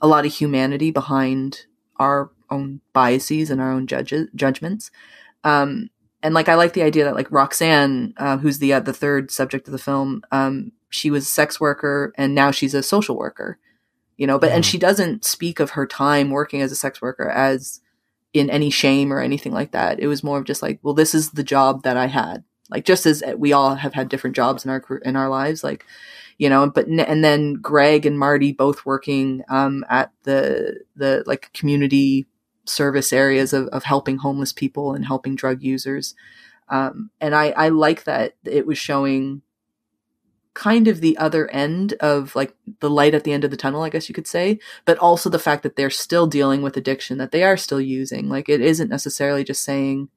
a lot of humanity behind our own biases and our own judges judgments. Um, and like I like the idea that like Roxanne, uh, who's the uh, the third subject of the film, um, she was a sex worker and now she's a social worker, you know. But and Mhm. she doesn't speak of her time working as a sex worker as in any shame or anything like that. It was more of just like, well, this is the job that I had. Like just as we all have had different jobs in our in our lives, like you know. But and then Greg and Marty both working um, at the the like community service areas of, of helping homeless people and helping drug users. Um, and I, I like that it was showing kind of the other end of like the light at the end of the tunnel, I guess you could say, but also the fact that they're still dealing with addiction, that they are still using. Like it isn't necessarily just saying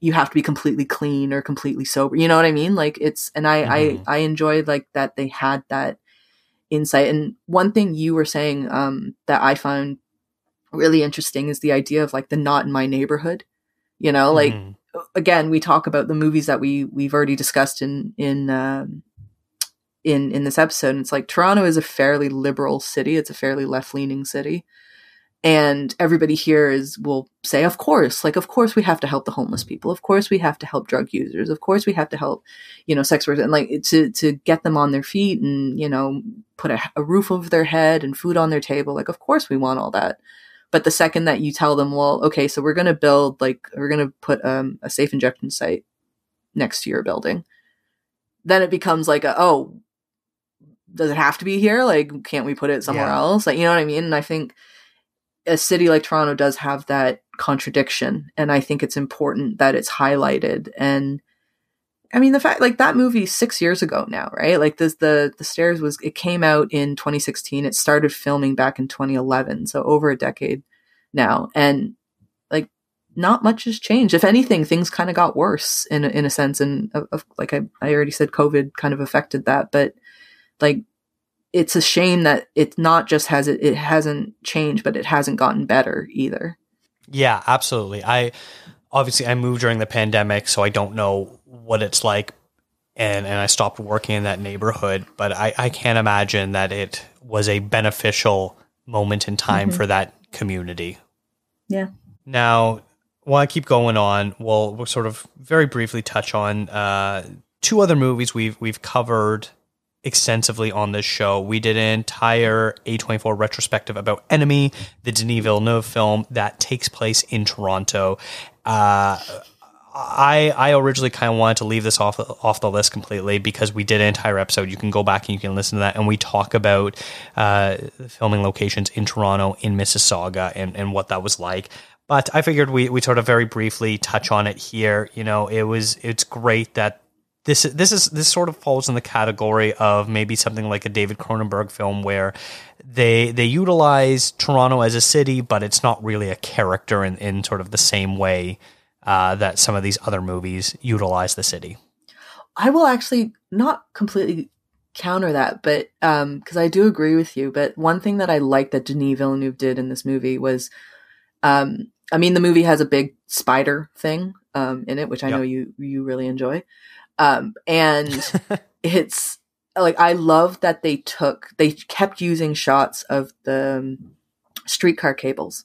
you have to be completely clean or completely sober. You know what I mean? Like it's, and I, Mhm. I, I enjoyed like that they had that insight. And one thing you were saying, um, that I found really interesting is the idea of like the not in my neighborhood. You know, like Mhm. again, we talk about the movies that we we've already discussed in in um, in in this episode. And it's like Toronto is a fairly liberal city. It's a fairly left leaning city, and everybody here is will say, of course, like of course we have to help the homeless people. Of course we have to help drug users. Of course we have to help, you know, sex workers and like to to get them on their feet and you know put a, a roof over their head and food on their table. Like of course we want all that. But the second that you tell them, well, okay, so we're going to build like we're going to put um, a safe injection site next to your building, then it becomes like, a, oh, does it have to be here? Like, can't we put it somewhere Yeah. else? Like, you know what I mean? And I think a city like Toronto does have that contradiction, and I think it's important that it's highlighted. And I mean, the fact like that movie six years ago now, right? Like this, the the stairs was it came out in 2016. It started filming back in 2011, so over a decade now, and like not much has changed. If anything, things kind of got worse in a, in a sense. And of, of, like I I already said, COVID kind of affected that, but like it's a shame that it's not just has it it hasn't changed, but it hasn't gotten better either. Yeah, absolutely. I obviously I moved during the pandemic, so I don't know what it's like and and I stopped working in that neighborhood, but I I can't imagine that it was a beneficial moment in time Mhm. for that community. Yeah. Now, while I keep going on, we'll we'll sort of very briefly touch on uh, two other movies we've we've covered extensively on this show. We did an entire A24 retrospective about Enemy, the Denis Villeneuve film that takes place in Toronto. Uh, I I originally kind of wanted to leave this off off the list completely because we did an entire episode. You can go back and you can listen to that, and we talk about uh, filming locations in Toronto, in Mississauga, and and what that was like. But I figured we we sort of very briefly touch on it here. You know, it was it's great that this this is this sort of falls in the category of maybe something like a David Cronenberg film where they they utilize Toronto as a city, but it's not really a character in, in sort of the same way uh, that some of these other movies utilize the city. I will actually not completely counter that, but um because I do agree with you. But one thing that I like that Denis Villeneuve did in this movie was, um, I mean, the movie has a big spider thing um in it, which I know you you really enjoy, um, and *laughs* it's like I love that they took they kept using shots of the um, streetcar cables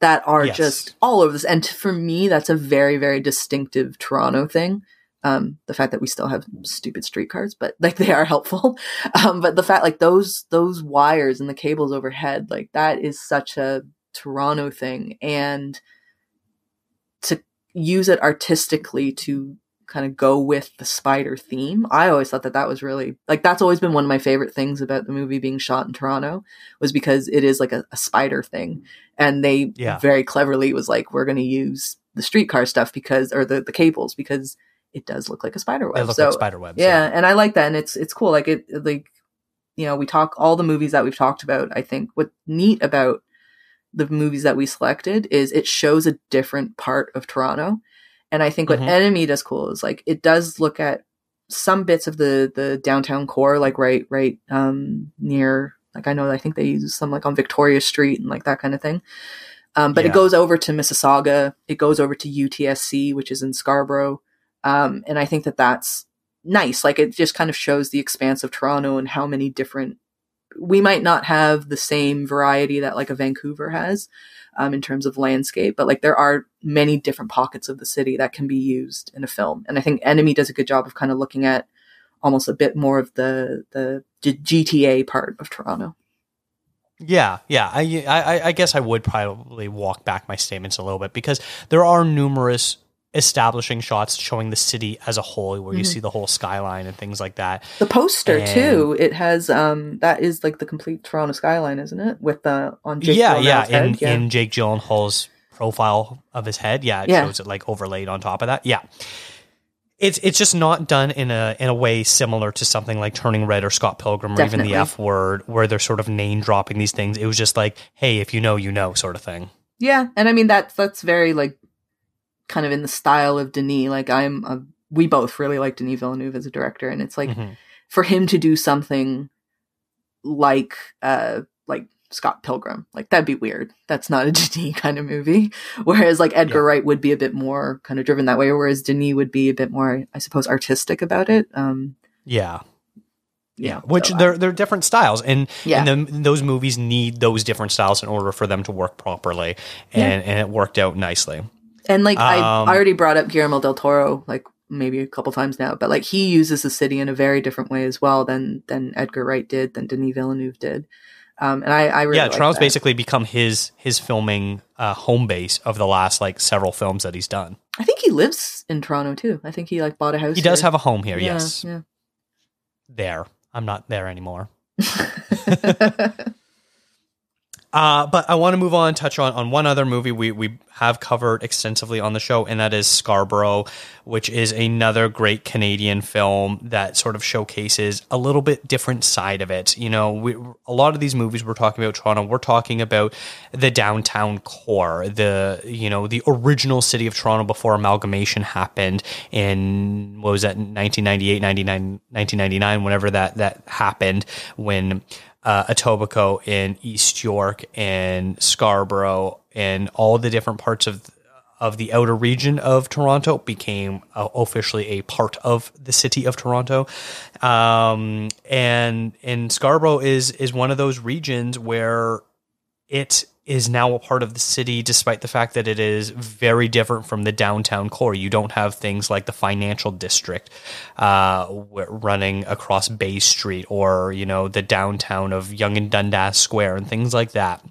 that are Yes. just all over this. And t- for me, that's a very, very distinctive Toronto thing. Um, the fact that we still have stupid streetcars, but like they are helpful. *laughs* Um, but the fact like those those wires and the cables overhead, like that is such a Toronto thing, and to use it artistically to kind of go with the spider theme. I always thought that that was really like that's always been one of my favorite things about the movie being shot in Toronto was because it is like a, a spider thing, and they Yeah. very cleverly was like we're going to use the streetcar stuff because or the the cables because it does look like a spider web. They look so, like spider webs. yeah, and I like that, and it's it's cool. Like it, like you know, we talk all the movies that we've talked about. I think what's neat about the movies that we selected is it shows a different part of Toronto, and I think what Mhm. Enemy does cool is like it does look at some bits of the the downtown core, like right right um near like I know I think they use some like on Victoria Street and like that kind of thing. Um, but Yeah. it goes over to Mississauga, it goes over to UTSC, which is in Scarborough, um, and I think that that's nice. Like it just kind of shows the expanse of Toronto and how many different. We might not have the same variety that like a Vancouver has, um, in terms of landscape, but like there are many different pockets of the city that can be used in a film, and I think Enemy does a good job of kind of looking at almost a bit more of the the GTA part of Toronto. Yeah, yeah. I, I, I guess I would probably walk back my statements a little bit because there are numerous establishing shots showing the city as a whole, where you Mhm. see the whole skyline and things like that. The poster And- too, it has um that is like the complete Toronto skyline, isn't it? With the on Jake yeah, yeah. In yeah. in Jake Gyllenhaal's profile of his head, yeah, it Yeah. shows it like overlaid on top of that. Yeah. It's it's just not done in a in a way similar to something like Turning Red or Scott Pilgrim or even the F word, where they're sort of name dropping these things. It was just like, hey, if you know, you know, sort of thing. Yeah, and I mean that's that's very like kind of in the style of Denis. Like I'm, a, we both really like Denis Villeneuve as a director, and it's like Mhm. for him to do something like uh like Scott Pilgrim, like that'd be weird. That's not a *laughs* Denis kind of movie. Whereas like Edgar Yeah. Wright would be a bit more kind of driven that way, whereas Denis would be a bit more, I suppose, artistic about it. Um, Yeah. yeah, which so, uh, they're they're different styles, and Yeah. and the, those movies need those different styles in order for them to work properly, and and it worked out nicely. And like I, Um, I already brought up Guillermo del Toro like maybe a couple times now, but like he uses the city in a very different way as well than than Edgar Wright did, than Denis Villeneuve did. Um, and I, I really yeah, like Toronto's that. basically become his his filming uh, home base of the last like several films that he's done. I think he lives in Toronto too. I think he like bought a house. He does here. have a home here. Yeah, yes, Yeah. there. I'm not there anymore. *laughs* *laughs* *laughs* Uh, but I want to move on touch on, on one other movie we, we have covered extensively on the show, and that is Scarborough, which is another great Canadian film that sort of showcases a little bit different side of it. You know, we, a lot of these movies we're talking about Toronto, we're talking about the downtown core, the, you know, the original city of Toronto before amalgamation happened in, what was that, 1998, 99, 1999, whenever that, that happened, when uh, Etobicoke and East York and Scarborough and all the different parts of of the outer region of Toronto became uh, officially a part of the city of Toronto. Um, and and Scarborough is is one of those regions where it is now a part of the city despite the fact that it is very different from the downtown core. You don't have things like the financial district uh, running across bay street or you know the downtown of Yonge and Dundas Square and things like that.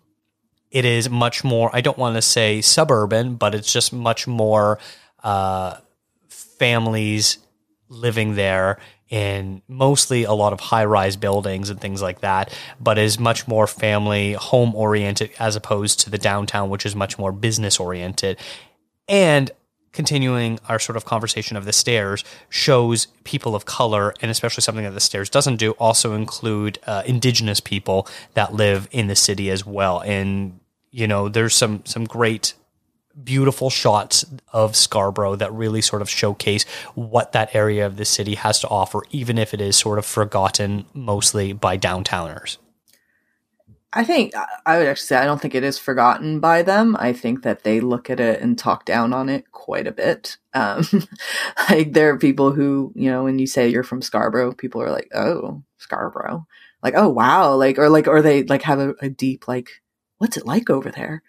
It is much more i don't want to say suburban but it's just much more uh, families living there in mostly a lot of high rise buildings and things like that, but is much more family home oriented as opposed to the downtown, which is much more business oriented. And continuing our sort of conversation of the stairs shows people of color, and especially something that the stairs doesn't do, also include uh, indigenous people that live in the city as well. And you know, there's some some great beautiful shots of Scarborough that really sort of showcase what that area of the city has to offer, even if it is sort of forgotten mostly by downtowners. I think I would actually say I don't think it is forgotten by them. I think that they look at it and talk down on it quite a bit. Um, *laughs* like there are people who, you know, when you say you're from Scarborough, people are like, "Oh, Scarborough," like, "Oh, wow," like, or like, or they like have a, a deep like, "What's it like over there?"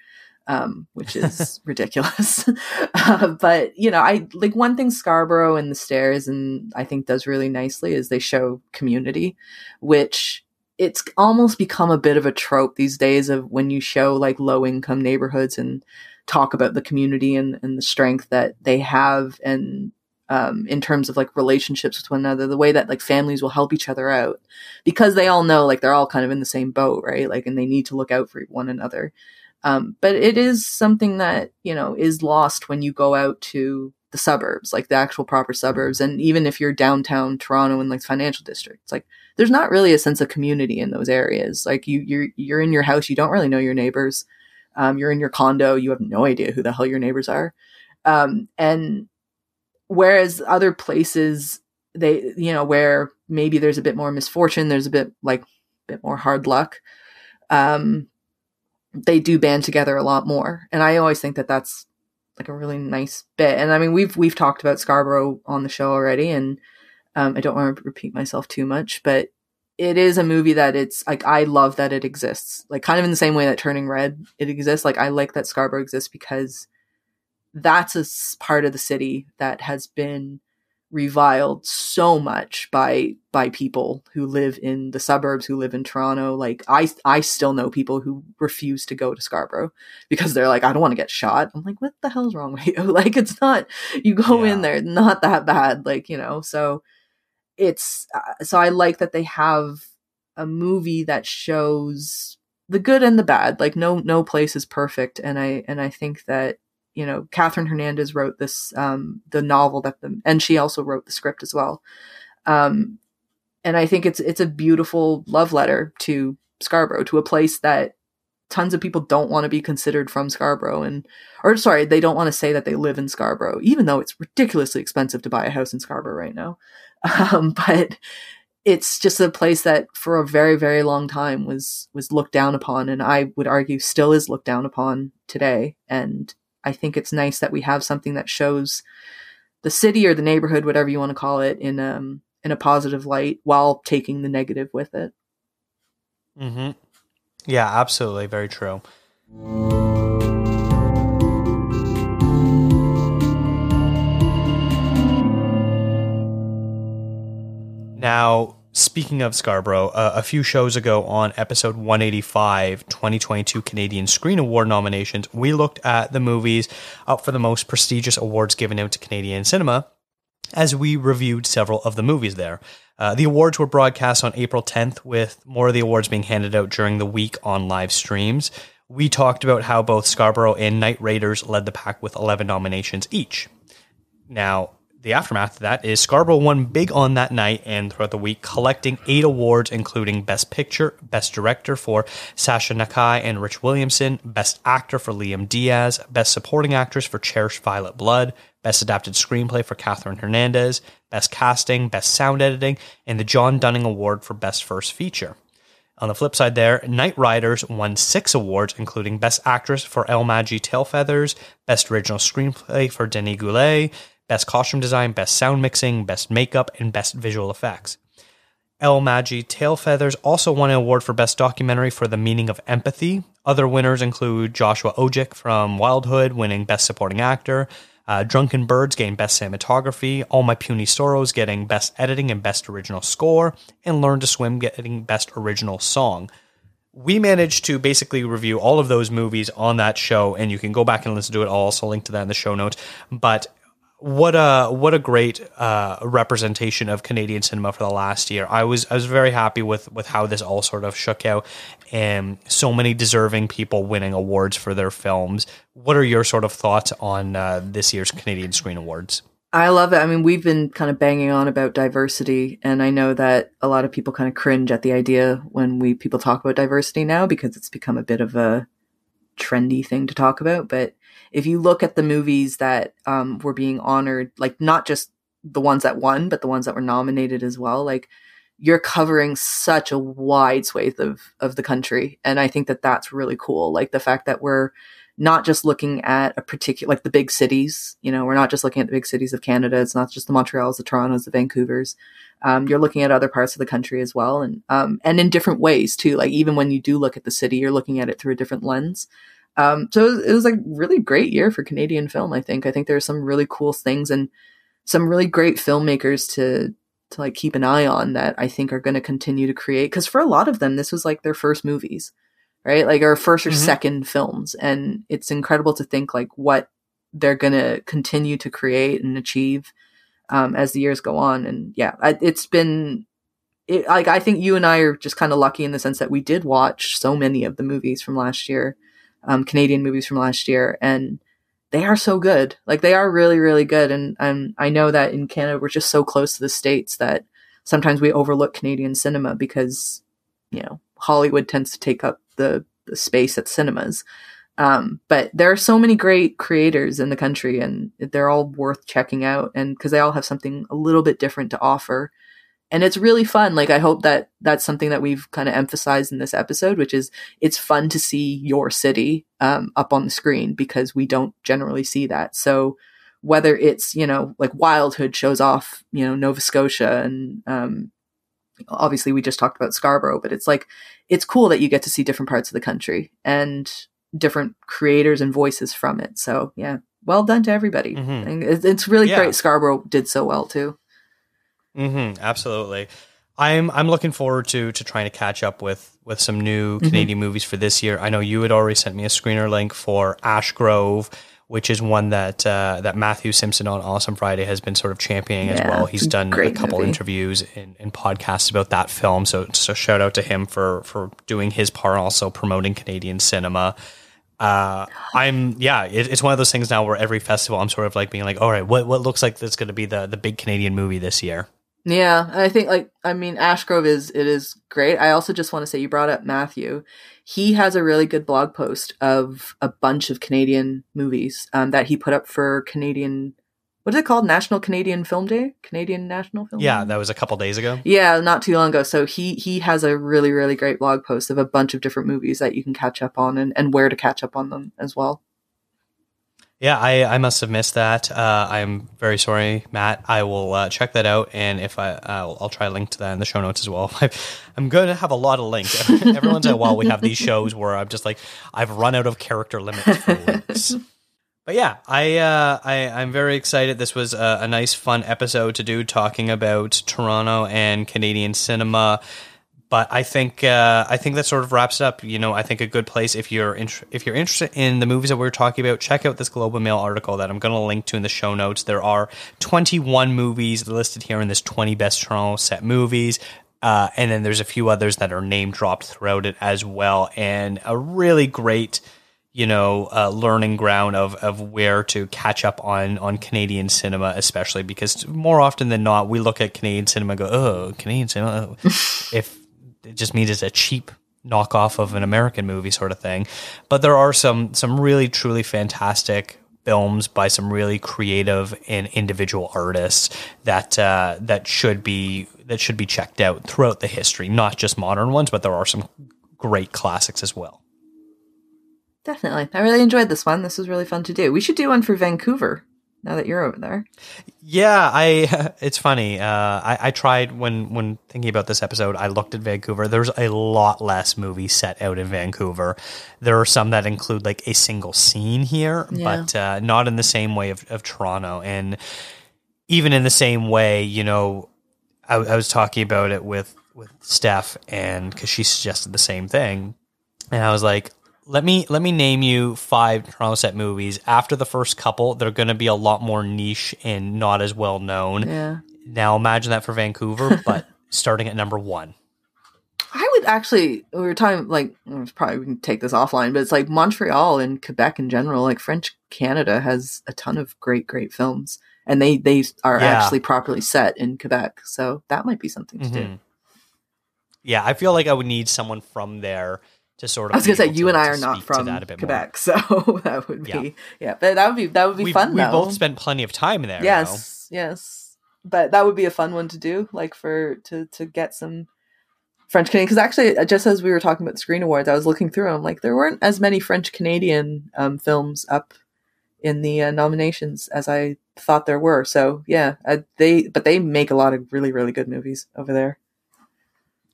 Um, which is *laughs* ridiculous. *laughs* uh, but you know, I like one thing Scarborough and the stairs, and I think does really nicely is they show community, which it's almost become a bit of a trope these days of when you show like low income neighborhoods and talk about the community and, and the strength that they have and um, in terms of like relationships with one another, the way that like families will help each other out because they all know like they're all kind of in the same boat, right? Like, and they need to look out for one another. Um, but it is something that, you know, is lost when you go out to the suburbs, like the actual proper suburbs. And even if you're downtown Toronto in like financial districts, like there's not really a sense of community in those areas. Like you, you're, you're in your house, you don't really know your neighbors. Um, you're in your condo, you have no idea who the hell your neighbors are. Um, and whereas other places, they, you know, where maybe there's a bit more misfortune, there's a bit like, a bit more hard luck. Um, they do band together a lot more. And I always think that that's like a really nice bit. And I mean, we've we've talked about Scarborough on the show already, and um, I don't want to repeat myself too much, but it is a movie that it's like I love that it exists. Like kind of in the same way that Turning Red it exists. Like I like that Scarborough exists because that's a part of the city that has been reviled so much by by people who live in the suburbs who live in Toronto. Like I I still know people who refuse to go to Scarborough because they're like I don't want to get shot. I'm like what the hell's wrong with you? *laughs* Like it's not you go yeah. in there not that bad like you know? So it's uh, so I like that they have a movie that shows the good and the bad. Like no no place is perfect and I and I think that you know, Catherine Hernandez wrote this, um, the novel that the, and she also wrote the script as well. Um, and I think it's, it's a beautiful love letter to Scarborough, to a place that tons of people don't want to be considered from Scarborough and, or sorry, they don't want to say that they live in Scarborough, even though it's ridiculously expensive to buy a house in Scarborough right now. *laughs* Um, but it's just a place that for a very, very long time was, was looked down upon. And I would argue still is looked down upon today. And I think it's nice that we have something that shows the city or the neighborhood, whatever you want to call it, in um in a positive light while taking the negative with it. Mm-hmm. Yeah, absolutely, very true. Now, Speaking of Scarborough, uh, a few shows ago on episode 185, 2022 Canadian Screen Award nominations, we looked at the movies up for the most prestigious awards given out to Canadian cinema as we reviewed several of the movies there. Uh, the awards were broadcast on April 10th, with more of the awards being handed out during the week on live streams. We talked about how both Scarborough and Night Raiders led the pack with 11 nominations each. Now, the aftermath of that is Scarborough won big on that night and throughout the week, collecting eight awards, including Best Picture, Best Director for Shasha Nakhai and Rich Williamson, Best Actor for Liam Diaz, Best Supporting Actress for Cherish Violet Blood, Best Adapted Screenplay for Catherine Hernandez, Best Casting, Best Sound Editing, and the John Dunning Award for Best First Feature. On the flip side, there, Night Raiders won six awards, including Best Actress for El Tail Tailfeathers, Best Original Screenplay for Danis Goulet, Best Costume Design, Best Sound Mixing, Best Makeup, and Best Visual Effects. El Tail Feathers also won an award for Best Documentary for The Meaning of Empathy. Other winners include Joshua Odjick from Wildhood winning Best Supporting Actor, uh, Drunken Birds getting Best Cinematography, All My Puny Sorrows getting Best Editing and Best Original Score, and Learn to Swim getting Best Original Song. We managed to basically review all of those movies on that show, and you can go back and listen to it. I'll also link to that in the show notes. But what a what a great uh, representation of Canadian cinema for the last year. I was I was very happy with with how this all sort of shook out, and so many deserving people winning awards for their films. What are your sort of thoughts on uh, this year's Canadian Screen Awards? I love it. I mean, we've been kind of banging on about diversity, and I know that a lot of people kind of cringe at the idea when we people talk about diversity now because it's become a bit of a trendy thing to talk about, but if you look at the movies that um, were being honored, like not just the ones that won, but the ones that were nominated as well, like you're covering such a wide swathe of of the country, and I think that that's really cool. Like the fact that we're not just looking at a particular like the big cities you know we're not just looking at the big cities of canada. It's not just the montreals the torontos the vancouvers. Um, you're looking at other parts of the country as well. And um, and in different ways too. Like even when you do look at the city you're looking at it through a different lens um, so it was, it was like really great year for Canadian film. I think. I think there are some really cool things and some really great filmmakers to to like keep an eye on that I think are going to continue to create. Because for a lot of them, this was like their first movies, right? Like our 1st or mm-hmm. second films, and it's incredible to think like what they're going to continue to create and achieve. um, as the years go on. And yeah, I, it's been it, like I think you and I are just kind of lucky in the sense that we did watch so many of the movies from last year, um, Canadian movies from last year, and they are so good. Like they are really, really good. And um, I know that in Canada we're just so close to the states that sometimes we overlook Canadian cinema because you know Hollywood tends to take up the, the space at cinemas. Um, but there are so many great creators in the country, and they're all worth checking out. And because they all have something a little bit different to offer, and it's really fun. Like I hope that that's something that we've kind of emphasized in this episode, which is it's fun to see your city um, up on the screen because we don't generally see that. So whether it's you know like Wildhood shows off you know Nova Scotia and um, obviously we just talked about Scarborough, but it's like it's cool that you get to see different parts of the country and different creators and voices from it. So yeah, well done to everybody. Mhm. It's, it's really Yeah. great. Scarborough did so well too. Hmm absolutely. I'm I'm looking forward to to trying to catch up with with some new Mhm. Canadian movies for this year. I know you had already sent me a screener link for Ashgrove, which is one that uh, that Matthew Simpson on Awesome Friday has been sort of championing as well. He's done a couple movie. interviews and, and podcasts about that film. So so shout out to him for for doing his part, also promoting Canadian cinema. Uh, I'm yeah, it, it's one of those things now where every festival I'm sort of like being like, all right, what what looks like that's going to be the the big Canadian movie this year. Yeah, I think like I mean Ashgrove is it is great. I also just want to say you brought up Matthew. He has a really good blog post of a bunch of Canadian movies um, that he put up for Canadian. What is it called? National Canadian Film Day. Canadian National Film. Yeah, Day? that was a couple days ago. Yeah, not too long ago. So he he has a really really great blog post of a bunch of different movies that you can catch up on and, and where to catch up on them as well. Yeah, I, I must have missed that. Uh, I'm very sorry, Matt. I will uh, check that out, and if I, I'll, I'll try to link to that in the show notes as well. I, *laughs* I'm going to have a lot of links. Every once in a while, we have these shows where I'm just like, I've run out of character limits for links. *laughs* But yeah, I, uh, I I'm very excited. This was a, a nice, fun episode to do, talking about Toronto and Canadian cinema. But I think uh, I think that sort of wraps it up. You know, I think a good place if you're int- if you're interested in the movies that we are talking about, check out this Globe and Mail article that I'm going to link to in the show notes. There are 21 movies listed here in this 20 best Toronto set movies. Uh, and then there's a few others that are name dropped throughout it as well, and a really great you know, uh, learning ground of, of where to catch up on, on Canadian cinema, especially because more often than not, we look at Canadian cinema and go, oh, Canadian cinema. oh." *laughs* if it just means it's a cheap knockoff of an American movie sort of thing. But there are some, some really, truly fantastic films by some really creative and individual artists that uh, that should be that should be checked out throughout the history, not just modern ones, but there are some great classics as well. Definitely, I really enjoyed this one. This was really fun to do. We should do one for Vancouver now that you're over there. Yeah, I. *laughs* It's funny. Uh, I, I tried when when thinking about this episode. I looked at Vancouver. There's a lot less movies set out in Vancouver. There are some that include like a single scene here, Yeah. but uh, not in the same way of, of Toronto. And even in the same way, you know, I, I was talking about it with with Steph, and because she suggested the same thing, and I was like, let me let me name you five Toronto set movies. After the first couple, they're going to be a lot more niche and not as well known. Yeah. Now imagine that for Vancouver, *laughs* but starting at number one. I would actually. We were talking like probably we can take this offline, but it's like Montreal and Quebec in general. Like French Canada has a ton of great, great films, and they they are Yeah. actually properly set in Quebec. So that might be something to do. Mhm. Yeah, I feel like I would need someone from there to sort of. I was gonna say you and I are not from bit more. Quebec, *laughs* so that would be Yeah. yeah. But that would be that would be We fun. we though. both spent plenty of time there. yes, yes. But that would be a fun one to do, like for to to get some French Canadian. Because actually, uh, just as we were talking about the Screen Awards, I was looking through them. Like there weren't as many French Canadian um, films up in the uh, nominations as I thought there were. So yeah, uh, they but they make a lot of really really good movies over there.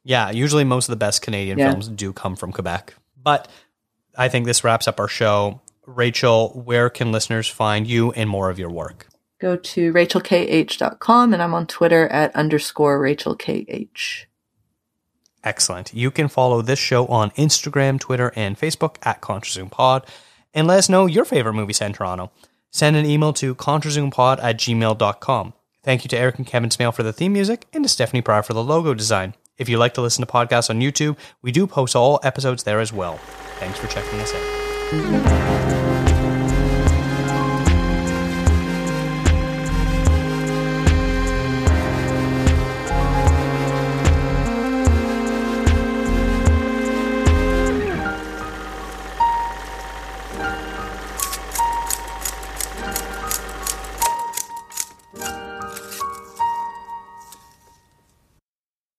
Yeah, usually most of the best Canadian Yeah. films do come from Quebec. But I think this wraps up our show. Rachel, where can listeners find you and more of your work? Go to rachelkh.com and I'm on Twitter at underscore rachelkh. Excellent. You can follow this show on Instagram, Twitter, and Facebook at ContraZoomPod and let us know your favorite movie set in Toronto. Send an email to contrazoompod at gmail.com. Thank you to Eric and Kevin Smale for the theme music and to Stephanie Pryor for the logo design. If you like to listen to podcasts on YouTube, we do post all episodes there as well. Thanks for checking us out.